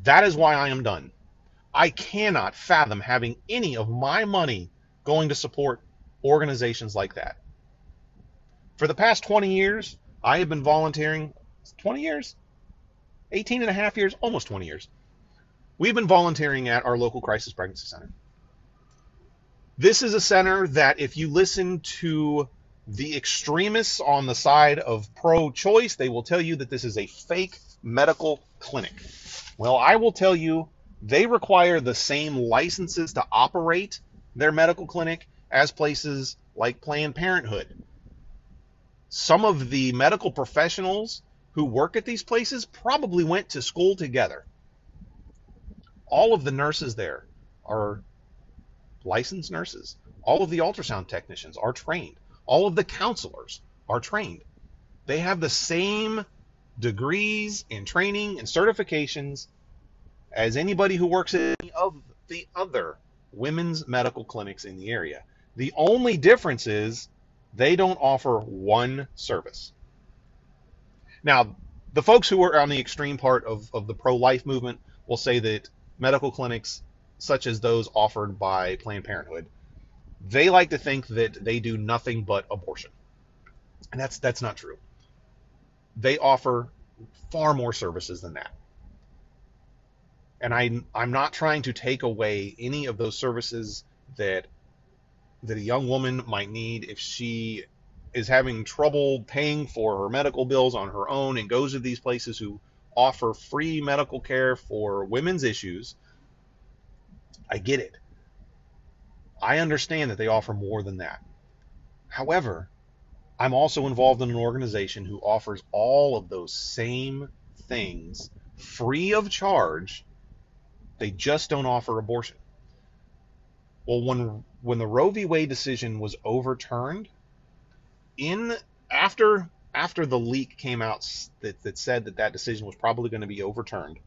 That is why I am done. I cannot fathom having any of my money going to support organizations like that. For the past 20 years, I have been volunteering 20 years, 18 and a half years, almost 20 years. We've been volunteering at our local crisis pregnancy center. This is a center that, if you listen to the extremists on the side of pro choice, they will tell you that this is a fake medical clinic. Well, I will tell you they require the same licenses to operate their medical clinic as places like Planned Parenthood. Some of the medical professionals who work at these places probably went to school together. All of the nurses there are licensed nurses. All of the ultrasound technicians are trained. All of the counselors are trained. They have the same degrees and training and certifications as anybody who works at any of the other women's medical clinics in the area. The only difference is they don't offer one service. Now, the folks who are on the extreme part of, of the pro life movement will say that medical clinics, such as those offered by Planned Parenthood, they like to think that they do nothing but abortion. And that's that's not true. They offer far more services than that. And I I'm not trying to take away any of those services that that a young woman might need if she is having trouble paying for her medical bills on her own and goes to these places who offer free medical care for women's issues. I get it. I understand that they offer more than that. However, I'm also involved in an organization who offers all of those same things free of charge. They just don't offer abortion. Well, when when the Roe v. Wade decision was overturned, in after after the leak came out that, that said that that decision was probably going to be overturned,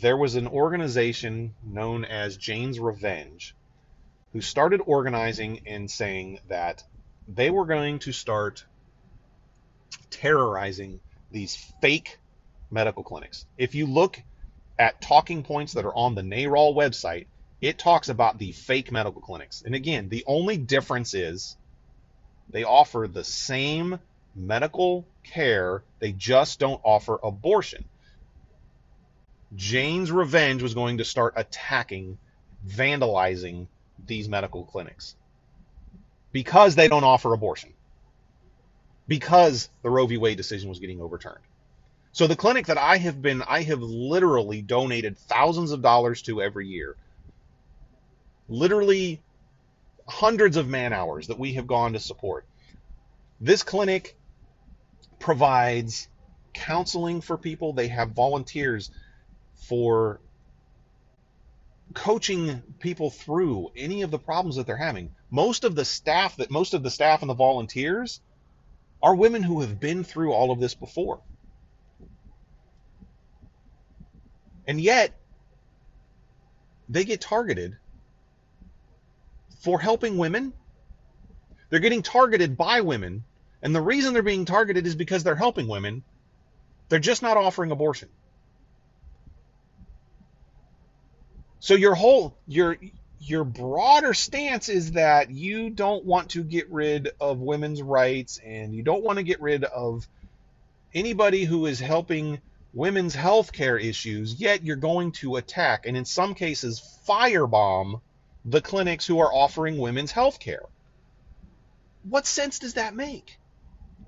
there was an organization known as Jane's Revenge who started organizing and saying that they were going to start terrorizing these fake medical clinics. If you look at talking points that are on the NARAL website, it talks about the fake medical clinics. And again, the only difference is they offer the same medical care, they just don't offer abortion. Jane's Revenge was going to start attacking, vandalizing these medical clinics because they don't offer abortion, because the Roe v. Wade decision was getting overturned. So the clinic that I have been, I have literally donated thousands of dollars to every year, literally hundreds of man hours that we have gone to support. This clinic provides counseling for people. They have volunteers for coaching people through any of the problems that they're having. Most of the staff that most of the staff and the volunteers are women who have been through all of this before. And yet they get targeted for helping women. They're getting targeted by women, and the reason they're being targeted is because they're helping women. They're just not offering abortion. So your whole your your broader stance is that you don't want to get rid of women's rights and you don't want to get rid of anybody who is helping women's health care issues, yet you're going to attack and in some cases firebomb the clinics who are offering women's health care. What sense does that make?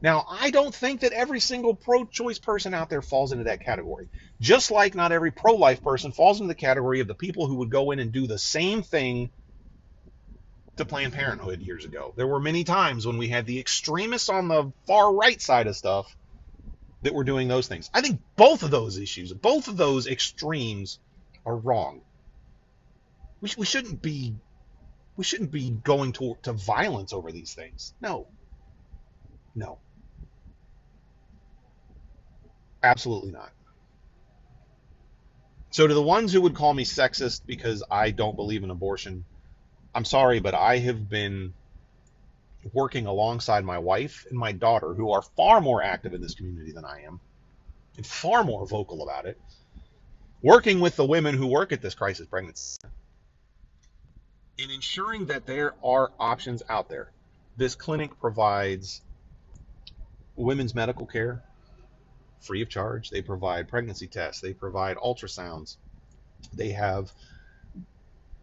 Now, I don't think that every single pro choice person out there falls into that category. Just like not every pro life person falls into the category of the people who would go in and do the same thing to Planned Parenthood years ago. There were many times when we had the extremists on the far right side of stuff that were doing those things. I think both of those issues, both of those extremes are wrong. We, we shouldn't be we shouldn't be going to, to violence over these things. No. No. Absolutely not. So, to the ones who would call me sexist because I don't believe in abortion, I'm sorry, but I have been working alongside my wife and my daughter, who are far more active in this community than I am, and far more vocal about it, working with the women who work at this crisis pregnancy in ensuring that there are options out there. This clinic provides women's medical care, free of charge. They provide pregnancy tests, they provide ultrasounds, they have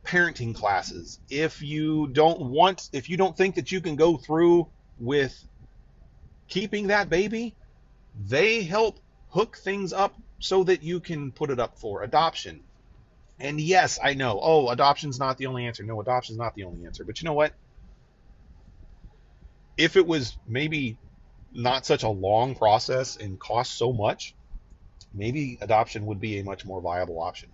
parenting classes. If you don't want, if you don't think that you can go through with keeping that baby, they help hook things up so that you can put it up for adoption. And yes, I know, oh, adoption's not the only answer. No, adoption's not the only answer. But you know what? If it was maybe not such a long process and cost so much, maybe adoption would be a much more viable option.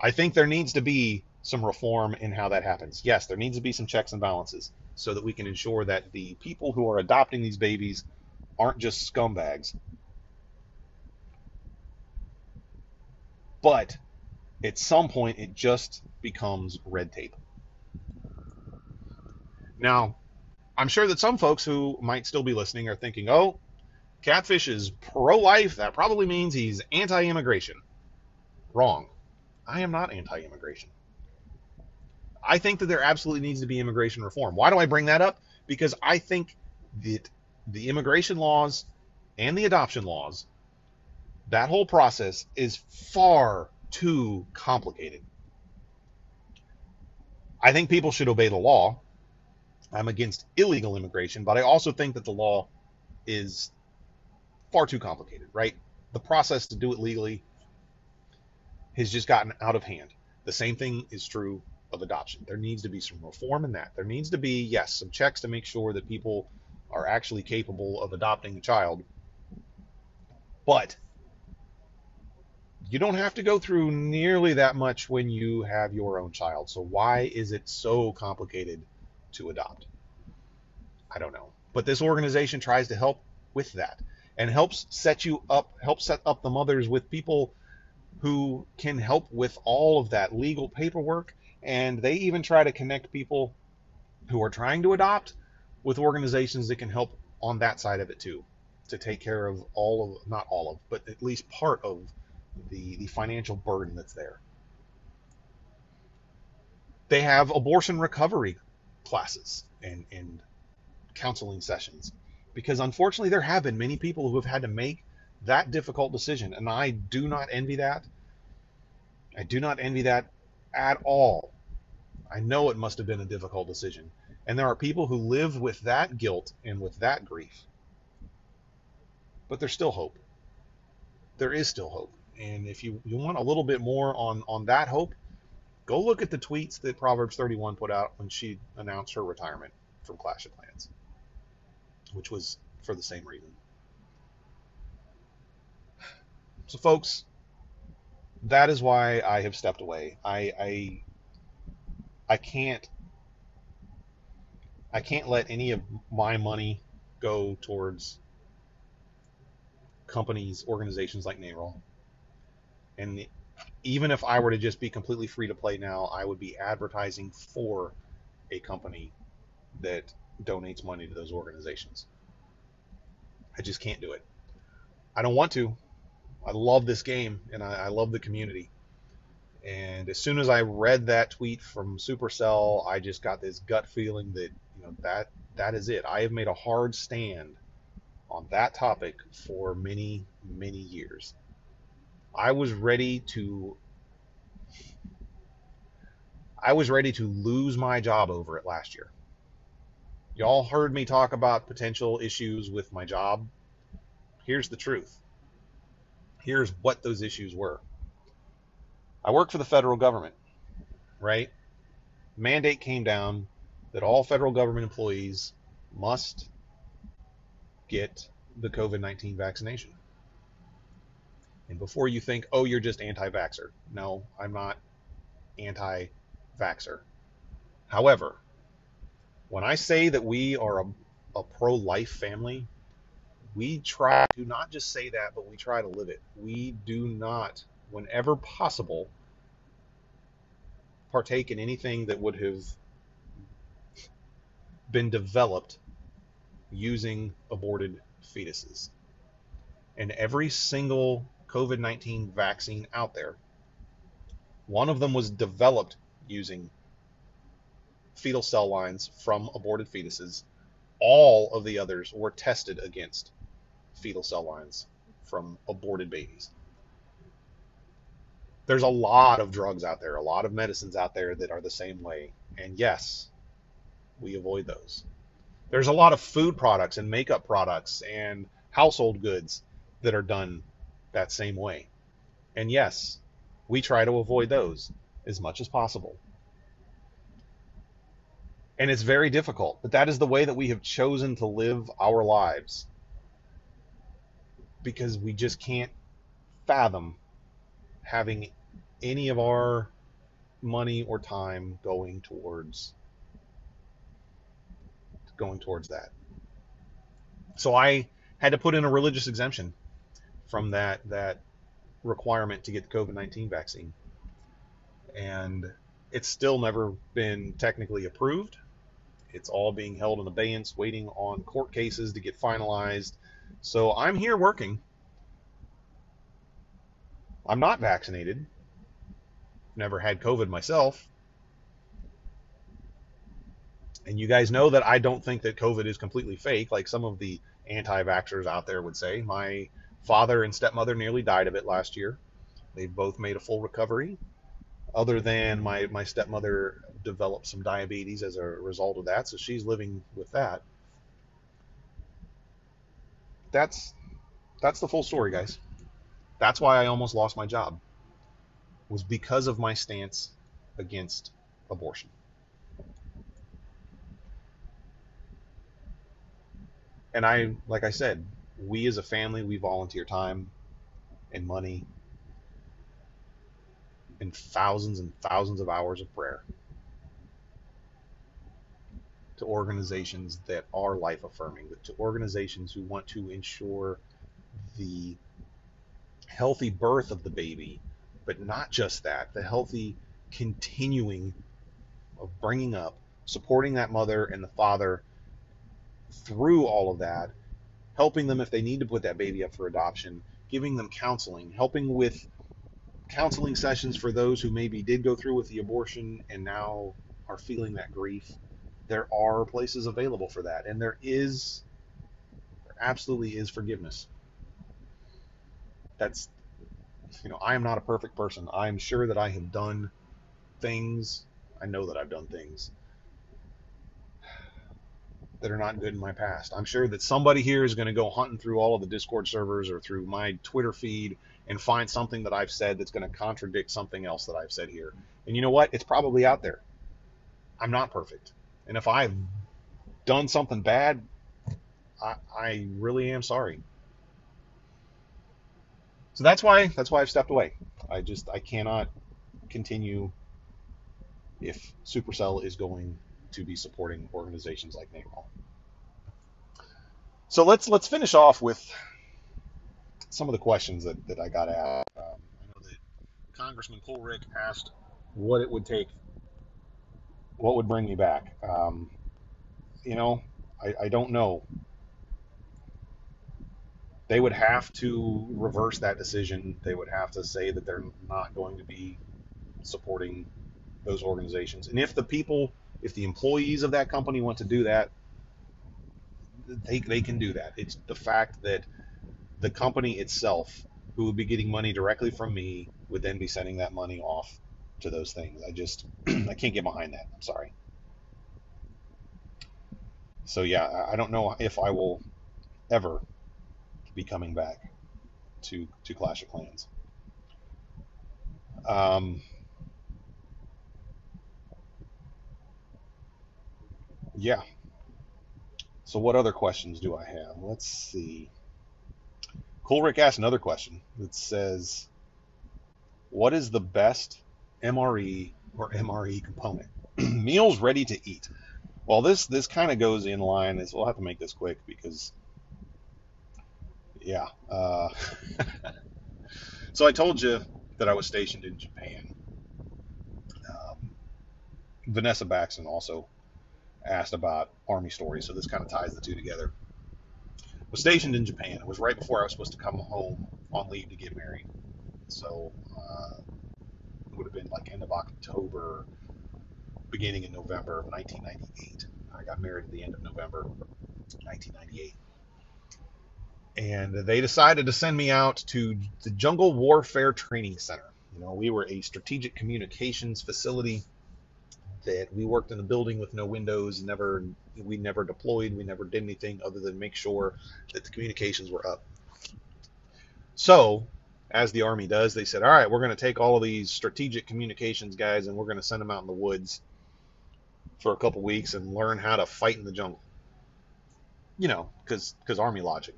I think there needs to be some reform in how that happens. Yes, there needs to be some checks and balances so that we can ensure that the people who are adopting these babies aren't just scumbags. But at some point, it just becomes red tape. Now, I'm sure that some folks who might still be listening are thinking, oh, Catfish is pro life. That probably means he's anti immigration. Wrong. I am not anti immigration. I think that there absolutely needs to be immigration reform. Why do I bring that up? Because I think that the immigration laws and the adoption laws, that whole process is far too complicated. I think people should obey the law. I'm against illegal immigration, but I also think that the law is far too complicated, right? The process to do it legally has just gotten out of hand. The same thing is true of adoption. There needs to be some reform in that. There needs to be, yes, some checks to make sure that people are actually capable of adopting a child. But you don't have to go through nearly that much when you have your own child. So why is it so complicated to adopt. I don't know. But this organization tries to help with that and helps set you up, help set up the mothers with people who can help with all of that legal paperwork. And they even try to connect people who are trying to adopt with organizations that can help on that side of it too, to take care of all of, not all of, but at least part of the, the financial burden that's there. They have abortion recovery classes and, and counseling sessions. Because unfortunately, there have been many people who have had to make that difficult decision. And I do not envy that. I do not envy that at all. I know it must have been a difficult decision. And there are people who live with that guilt and with that grief. But there's still hope. There is still hope. And if you, you want a little bit more on, on that hope, Go look at the tweets that Proverbs 31 put out when she announced her retirement from Clash of Clans, which was for the same reason. So, folks, that is why I have stepped away. I I, I can't I can't let any of my money go towards companies, organizations like NARAL. And even if I were to just be completely free to play now, I would be advertising for a company that donates money to those organizations. I just can't do it. I don't want to. I love this game and I, I love the community. And as soon as I read that tweet from Supercell, I just got this gut feeling that you know that that is it. I have made a hard stand on that topic for many many years. I was ready to I was ready to lose my job over it last year. Y'all heard me talk about potential issues with my job. Here's the truth. Here's what those issues were. I work for the federal government, right? Mandate came down that all federal government employees must get the COVID 19 vaccination. And before you think, oh, you're just anti vaxxer, no, I'm not anti vaxxer. However, when I say that we are a, a pro life family, we try to not just say that, but we try to live it. We do not, whenever possible, partake in anything that would have been developed using aborted fetuses. And every single COVID 19 vaccine out there, one of them was developed using fetal cell lines from aborted fetuses. All of the others were tested against fetal cell lines from aborted babies. There's a lot of drugs out there, a lot of medicines out there that are the same way. And yes, we avoid those. There's a lot of food products and makeup products and household goods that are done that same way. And yes, we try to avoid those as much as possible. And it's very difficult, but that is the way that we have chosen to live our lives because we just can't fathom having any of our money or time going towards going towards that. So I had to put in a religious exemption from that that requirement to get the COVID-19 vaccine. And it's still never been technically approved. It's all being held in abeyance, waiting on court cases to get finalized. So I'm here working. I'm not vaccinated. Never had COVID myself. And you guys know that I don't think that COVID is completely fake, like some of the anti vaxxers out there would say. My father and stepmother nearly died of it last year. They've both made a full recovery, other than my, my stepmother developed some diabetes as a result of that, so she's living with that. That's that's the full story, guys. That's why I almost lost my job. Was because of my stance against abortion. and I, like I said, we as a family, we volunteer time and money and thousands and thousands of hours of prayer to organizations that are life affirming, to organizations who want to ensure the healthy birth of the baby, but not just that, the healthy continuing of bringing up, supporting that mother and the father through all of that, helping them if they need to put that baby up for adoption, giving them counseling, helping with counseling sessions for those who maybe did go through with the abortion and now are feeling that grief. There are places available for that, and there is, there absolutely is forgiveness. That's, you know, I am not a perfect person. I am sure that I have done things. I know that I've done things that are not good in my past. I'm sure that somebody here is going to go hunting through all of the Discord servers or through my Twitter feed and find something that I've said that's going to contradict something else that I've said here. And you know what? It's probably out there. I'm not perfect. And if I've done something bad, I, I really am sorry. So that's why that's why I've stepped away. I just I cannot continue if Supercell is going to be supporting organizations like NARAL. So let's let's finish off with some of the questions that, that I got asked. Um, I know that Congressman Coolrick asked what it would take, what would bring me back. Um, you know, I, I don't know. They would have to reverse that decision. They would have to say that they're not going to be supporting those organizations. And if the people, if the employees of that company want to do that, they, they can do that. It's the fact that the company itself, who would be getting money directly from me, would then be sending that money off to those things. I just, [CLEARS THROAT] I can't get behind that. I'm sorry. So yeah, I don't know if I will ever be coming back to to Clash of Clans. Um, yeah. So what other questions do I have? Let's see. Coolrick asked another question that says, "What is the best MRE or MRE component? [CLEARS THROAT] Meals ready to eat." Well, this this kind of goes in line. Is we'll have to make this quick because, yeah. Uh, [LAUGHS] so I told you that I was stationed in Japan. Um, Vanessa Baxton also asked about Army stories, so this kind of ties the two together. I was stationed in Japan. It was right before I was supposed to come home on leave to get married. So uh, it would have been like end of October, beginning in November of 1998. I got married at the end of November 1998. And they decided to send me out to the Jungle Warfare Training Center. You know, we were a strategic communications facility that we worked in a building with no windows, never we never deployed, we never did anything other than make sure that the communications were up. So, as the army does, they said, "All right, we're going to take all of these strategic communications guys and we're going to send them out in the woods for a couple weeks and learn how to fight in the jungle." You know, because because army logic.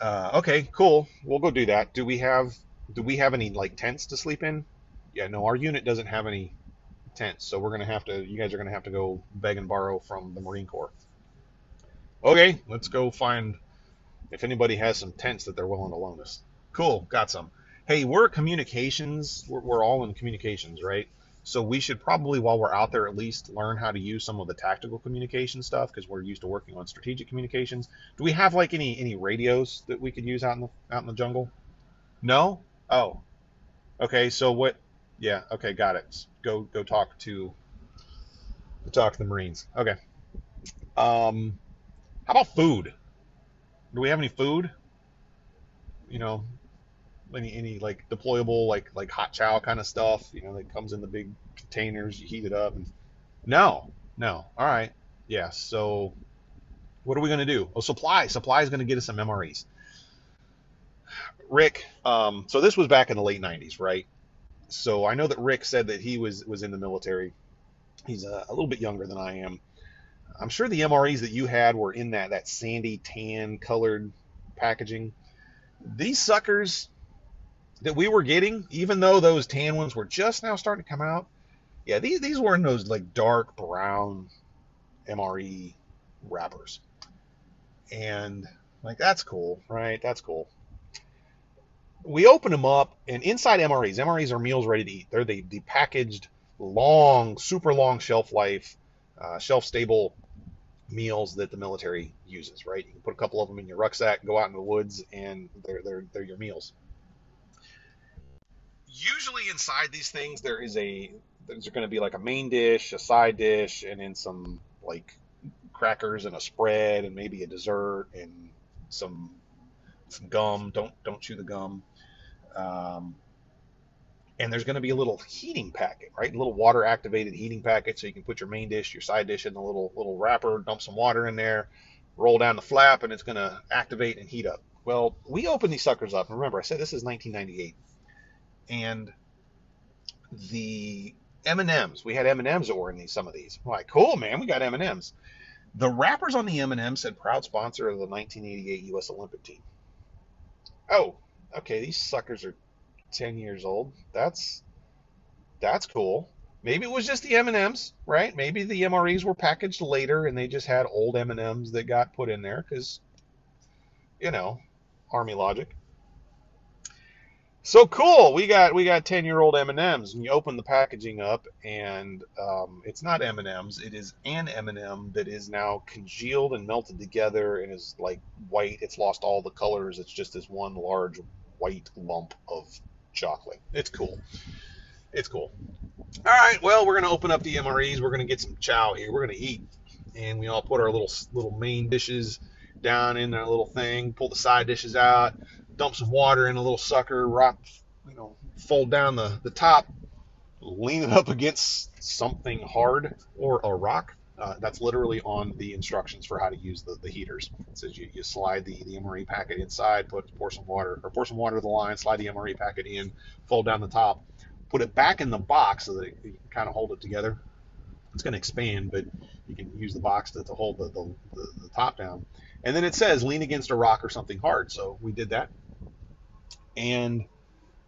Uh, okay, cool. We'll go do that. Do we have do we have any like tents to sleep in? Yeah, no, our unit doesn't have any tents, so we're gonna have to. You guys are gonna have to go beg and borrow from the Marine Corps. Okay, let's go find if anybody has some tents that they're willing to loan us. Cool, got some. Hey, we're communications. We're, we're all in communications, right? So we should probably, while we're out there, at least learn how to use some of the tactical communication stuff because we're used to working on strategic communications. Do we have like any any radios that we could use out in the out in the jungle? No. Oh. Okay. So what? Yeah. Okay. Got it. Go go talk to talk to the Marines. Okay. Um, how about food? Do we have any food? You know, any any like deployable like like hot chow kind of stuff? You know, that comes in the big containers. You heat it up. And... No, no. All right. Yeah. So, what are we gonna do? Oh, supply. Supply is gonna get us some MREs. Rick. Um, so this was back in the late '90s, right? So I know that Rick said that he was was in the military. He's a, a little bit younger than I am. I'm sure the MREs that you had were in that that sandy tan colored packaging. These suckers that we were getting, even though those tan ones were just now starting to come out, yeah, these these were in those like dark brown MRE wrappers. And like that's cool, right? That's cool. We open them up, and inside MREs, MREs are meals ready to eat. They're the, the packaged, long, super long shelf life, uh, shelf stable meals that the military uses, right? You can put a couple of them in your rucksack, go out in the woods, and they're they're they're your meals. Usually inside these things there is a there's going to be like a main dish, a side dish, and then some like crackers and a spread and maybe a dessert and some some gum. Don't don't chew the gum. Um, and there's going to be a little heating packet, right? A little water activated heating packet, so you can put your main dish, your side dish in the little little wrapper, dump some water in there, roll down the flap, and it's going to activate and heat up. Well, we opened these suckers up. Remember, I said this is 1998, and the M&Ms. We had M&Ms that were in these some of these. I'm like, cool, man, we got M&Ms. The wrappers on the M&M said proud sponsor of the 1988 U.S. Olympic team. Oh, okay, these suckers are 10 years old. That's that's cool. Maybe it was just the M&Ms, right? Maybe the MREs were packaged later and they just had old M&Ms that got put in there cuz you know, army logic. So cool. We got we got 10-year-old M&Ms and you open the packaging up and um, it's not M&Ms, it is an M&M that is now congealed and melted together and is like white. It's lost all the colors. It's just this one large white lump of chocolate. It's cool. It's cool. All right, well, we're to open up the MREs. We're to get some chow here. We're to eat. And we all put our little little main dishes down in our little thing, pull the side dishes out, dump some water in a little sucker, rock, you know, fold down the, the top, lean it up against something hard or a rock. Uh, that's literally on the instructions for how to use the, the heaters. It says you, you slide the, the MRE packet inside, put pour some water or pour some water to the line, slide the MRE packet in, fold down the top, put it back in the box so that it, you can kind of hold it together. It's going to expand, but you can use the box to, to hold the, the, the, the top down. And then it says lean against a rock or something hard. So we did that. And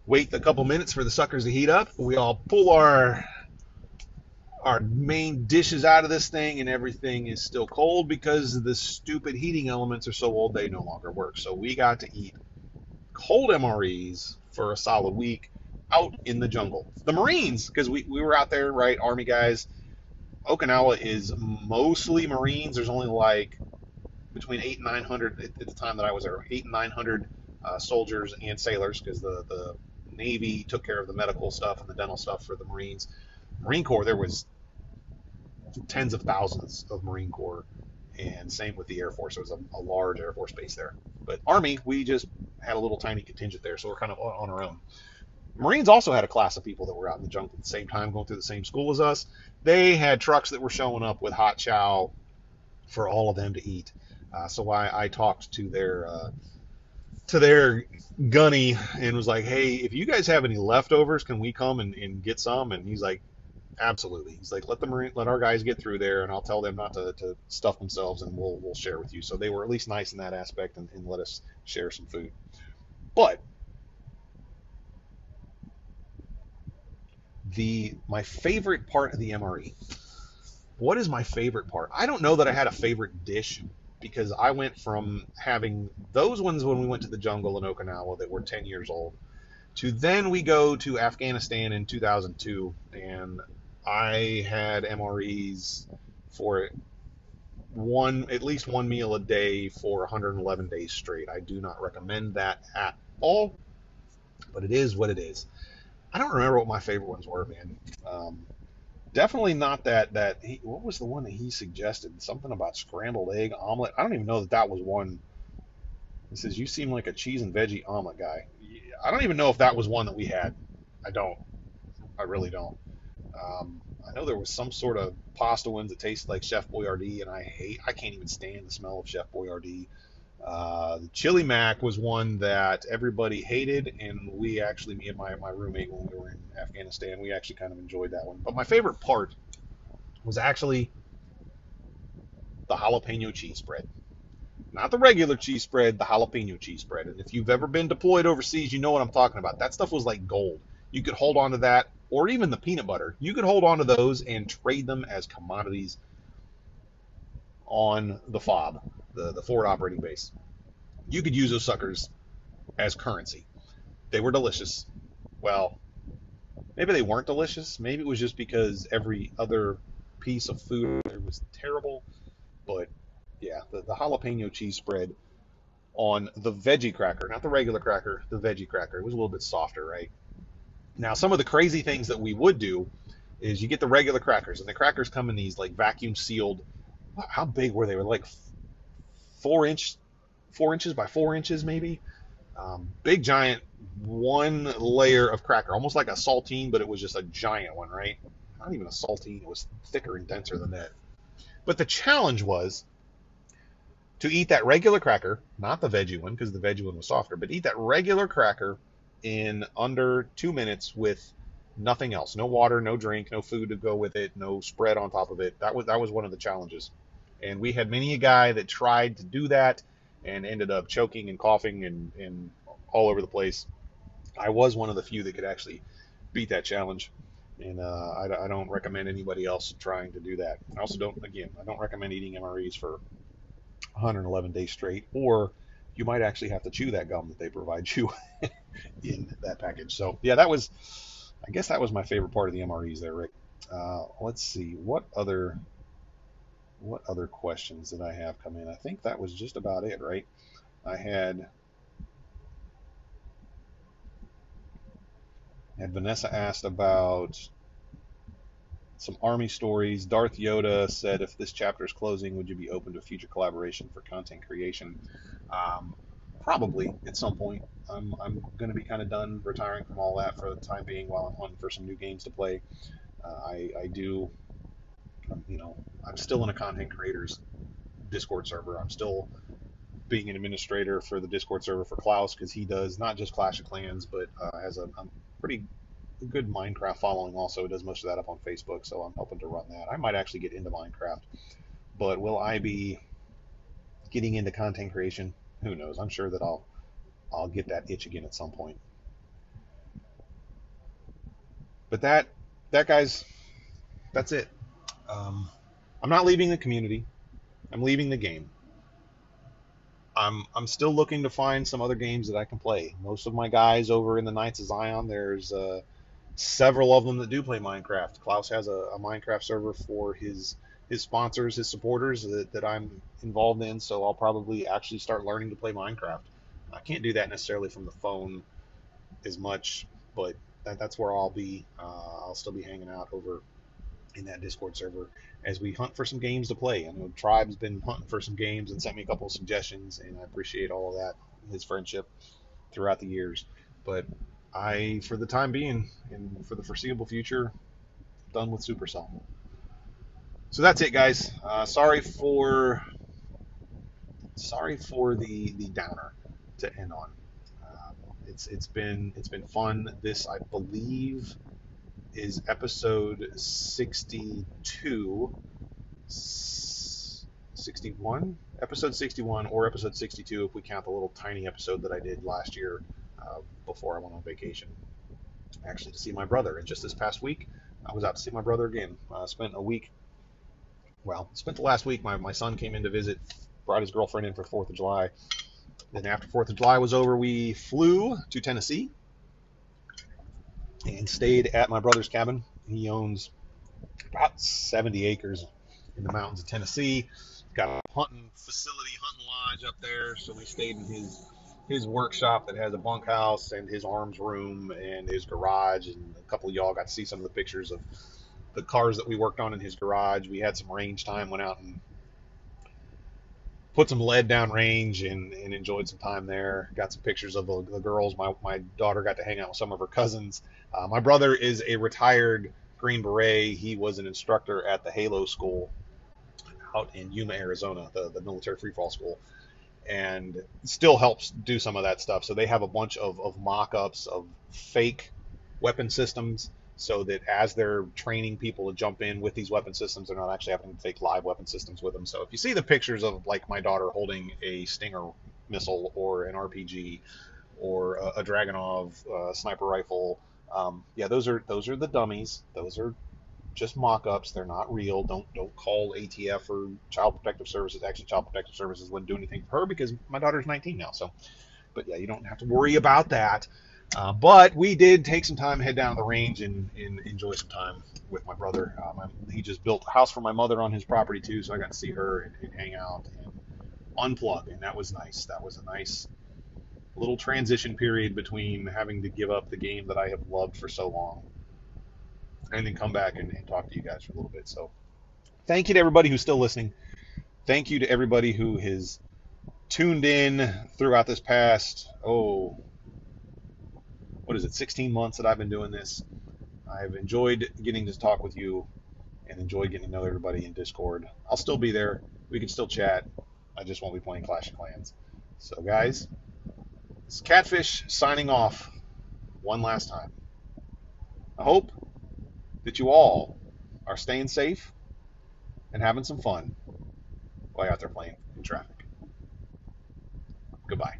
wait a couple minutes for the suckers to heat up. We all pull our our main dishes out of this thing and everything is still cold because the stupid heating elements are so old they no longer work. So we got to eat cold MREs for a solid week out in the jungle. The Marines, because we, we were out there, right, Army guys. Okinawa is mostly Marines. There's only like between eight and nine hundred at, the time that I was there, eight and nine hundred uh, soldiers and sailors, because the the Navy took care of the medical stuff and the dental stuff for the Marines. Marine Corps, there was tens of thousands of Marine Corps, and same with the Air Force. There was a, a large Air Force base there. But Army, we just had a little tiny contingent there, so we're kind of on our own. Marines also had a class of people that were out in the jungle at the same time, going through the same school as us. They had trucks that were showing up with hot chow for all of them to eat. Uh, so I, I talked to their uh, to their gunny and was like, hey, if you guys have any leftovers, can we come and, and get some? And he's like, absolutely. He's like, let the marine, let our guys get through there, and I'll tell them not to, to stuff themselves, and we'll we'll share with you. So they were at least nice in that aspect and, and let us share some food. But the my favorite part of the MRE. What is my favorite part? I don't know that I had a favorite dish because I went from having those ones when we went to the jungle in Okinawa that were 10 years old to then we go to Afghanistan in 2002 and I had MREs for one at least one meal a day for 111 days straight. I do not recommend that at all, but it is what it is. I don't remember what my favorite ones were, man. Um, definitely not that that. He, what was the one that he suggested? Something about scrambled egg omelet. I don't even know that that was one. He says you seem like a cheese and veggie omelet guy. I don't even know if that was one that we had. I don't. I really don't. Um, I know there was some sort of pasta ones that tasted like Chef Boyardee, and I hate. I can't even stand the smell of Chef Boyardee. Uh, the chili mac was one that everybody hated, and we actually, me and my, my roommate, when we were in Afghanistan, we actually kind of enjoyed that one. But my favorite part was actually the jalapeno cheese spread. Not the regular cheese spread, the jalapeno cheese spread. And if you've ever been deployed overseas, you know what I'm talking about. That stuff was like gold. You could hold on to that, or even the peanut butter. You could hold on to those and trade them as commodities on the FOB the, the forward operating base. You could use those suckers as currency. They were delicious. Well, maybe they weren't delicious. Maybe it was just because every other piece of food was terrible. But yeah, the, the jalapeno cheese spread on the veggie cracker, not the regular cracker, the veggie cracker. It was a little bit softer, right? Now, some of the crazy things that we would do is you get the regular crackers, and the crackers come in these like vacuum sealed. How big were they? Were like four inch, four inches by four inches maybe. Um, big giant one layer of cracker, almost like a saltine, but it was just a giant one, right? Not even a saltine; it was thicker and denser than that. But the challenge was to eat that regular cracker, not the veggie one, because the veggie one was softer, but eat that regular cracker in under two minutes with nothing else, no water, no drink, no food to go with it, no spread on top of it. That was that was one of the challenges. And we had many a guy that tried to do that and ended up choking and coughing and, and all over the place. I was one of the few that could actually beat that challenge, and uh, I, I, don't recommend anybody else trying to do that. I also don't, again, I don't recommend eating MREs for 111 days straight, or you might actually have to chew that gum that they provide you [LAUGHS] in that package. So yeah, that was, I guess that was my favorite part of the MREs there, Rick. Uh, let's see what other what other questions did I have come in? I think that was just about it, right? I had and Vanessa asked about some army stories. Darth Yoda said, "If this chapter is closing, would you be open to future collaboration for content creation?" Um, probably at some point. I'm, I'm going to be kind of done retiring from all that for the time being while I'm hunting for some new games to play. Uh, I, I do, you know, I'm still in a content creators Discord server. I'm still being an administrator for the Discord server for Klaus because he does not just Clash of Clans, but uh, has a, a, pretty good Minecraft following also. He does most of that up on Facebook, so I'm helping to run that. I might actually get into Minecraft, but will I be getting into content creation? Who knows? I'm sure that I'll I'll get that itch again at some point. But that that guys, that's it. Um, I'm not leaving the community. I'm leaving the game. I'm I'm still looking to find some other games that I can play. Most of my guys over in the Knights of Zion, there's uh, several of them that do play Minecraft. Klaus has a, a, Minecraft server for his his sponsors, his supporters that, that I'm involved in. So I'll probably actually start learning to play Minecraft. I can't do that necessarily from the phone as much, but that, that's where I'll be. Uh, I'll still be hanging out over in that Discord server as we hunt for some games to play. I know Tribe's been hunting for some games and sent me a couple of suggestions, and I appreciate all of that, his friendship throughout the years. But I, for the time being and for the foreseeable future, done with Supercell. So that's it, guys. Uh, sorry for sorry for the the downer to end on. Uh, it's it's been it's been fun. This I believe is episode 62, 61, episode 61, or episode 62 if we count the little tiny episode that I did last year uh, before I went on vacation. Actually, to see my brother. And just this past week, I was out to see my brother again. Uh, spent a week, well, spent the last week. My, my son came in to visit, brought his girlfriend in for 4th of July. Then after 4th of July was over, we flew to Tennessee and stayed at my brother's cabin. He owns about 70 acres in the mountains of Tennessee. Got a hunting facility, hunting lodge up there, so we stayed in his his workshop that has a bunkhouse and his arms room and his garage. And a couple of y'all got to see some of the pictures of the cars that we worked on in his garage. We had some range time, went out and put some lead down range and, and enjoyed some time there. Got some pictures of the, the girls. My, my daughter got to hang out with some of her cousins. Uh, my brother is a retired Green Beret. He was an instructor at the Halo School out in Yuma, Arizona, the, the military freefall school, and still helps do some of that stuff. So they have a bunch of, of mock ups of fake weapon systems so that as they're training people to jump in with these weapon systems, they're not actually having to take live weapon systems with them. So if you see the pictures of like my daughter holding a Stinger missile or an RPG or a, a Dragunov uh, sniper rifle um, yeah, those are those are the dummies. Those are just mock-ups. They're not real. Don't don't call ATF or Child Protective Services. Actually, Child Protective Services wouldn't do anything for her because my daughter's 19 now. So, but yeah, you don't have to worry about that. Uh, but we did take some time, head down to the range, and, and enjoy some time with my brother. Um, he just built a house for my mother on his property too, so I got to see her and, and hang out and unplug, and that was nice. That was a nice little transition period between having to give up the game that I have loved for so long and then come back and, and, talk to you guys for a little bit. So thank you to everybody who's still listening. Thank you to everybody who has tuned in throughout this past, oh, what is it, 16 months that I've been doing this. I've enjoyed getting to talk with you and enjoyed getting to know everybody in Discord. I'll still be there. We can still chat. I just won't be playing Clash of Clans. So, guys, it's Catfish signing off one last time. I hope that you all are staying safe and having some fun while you're out there playing in traffic. Goodbye.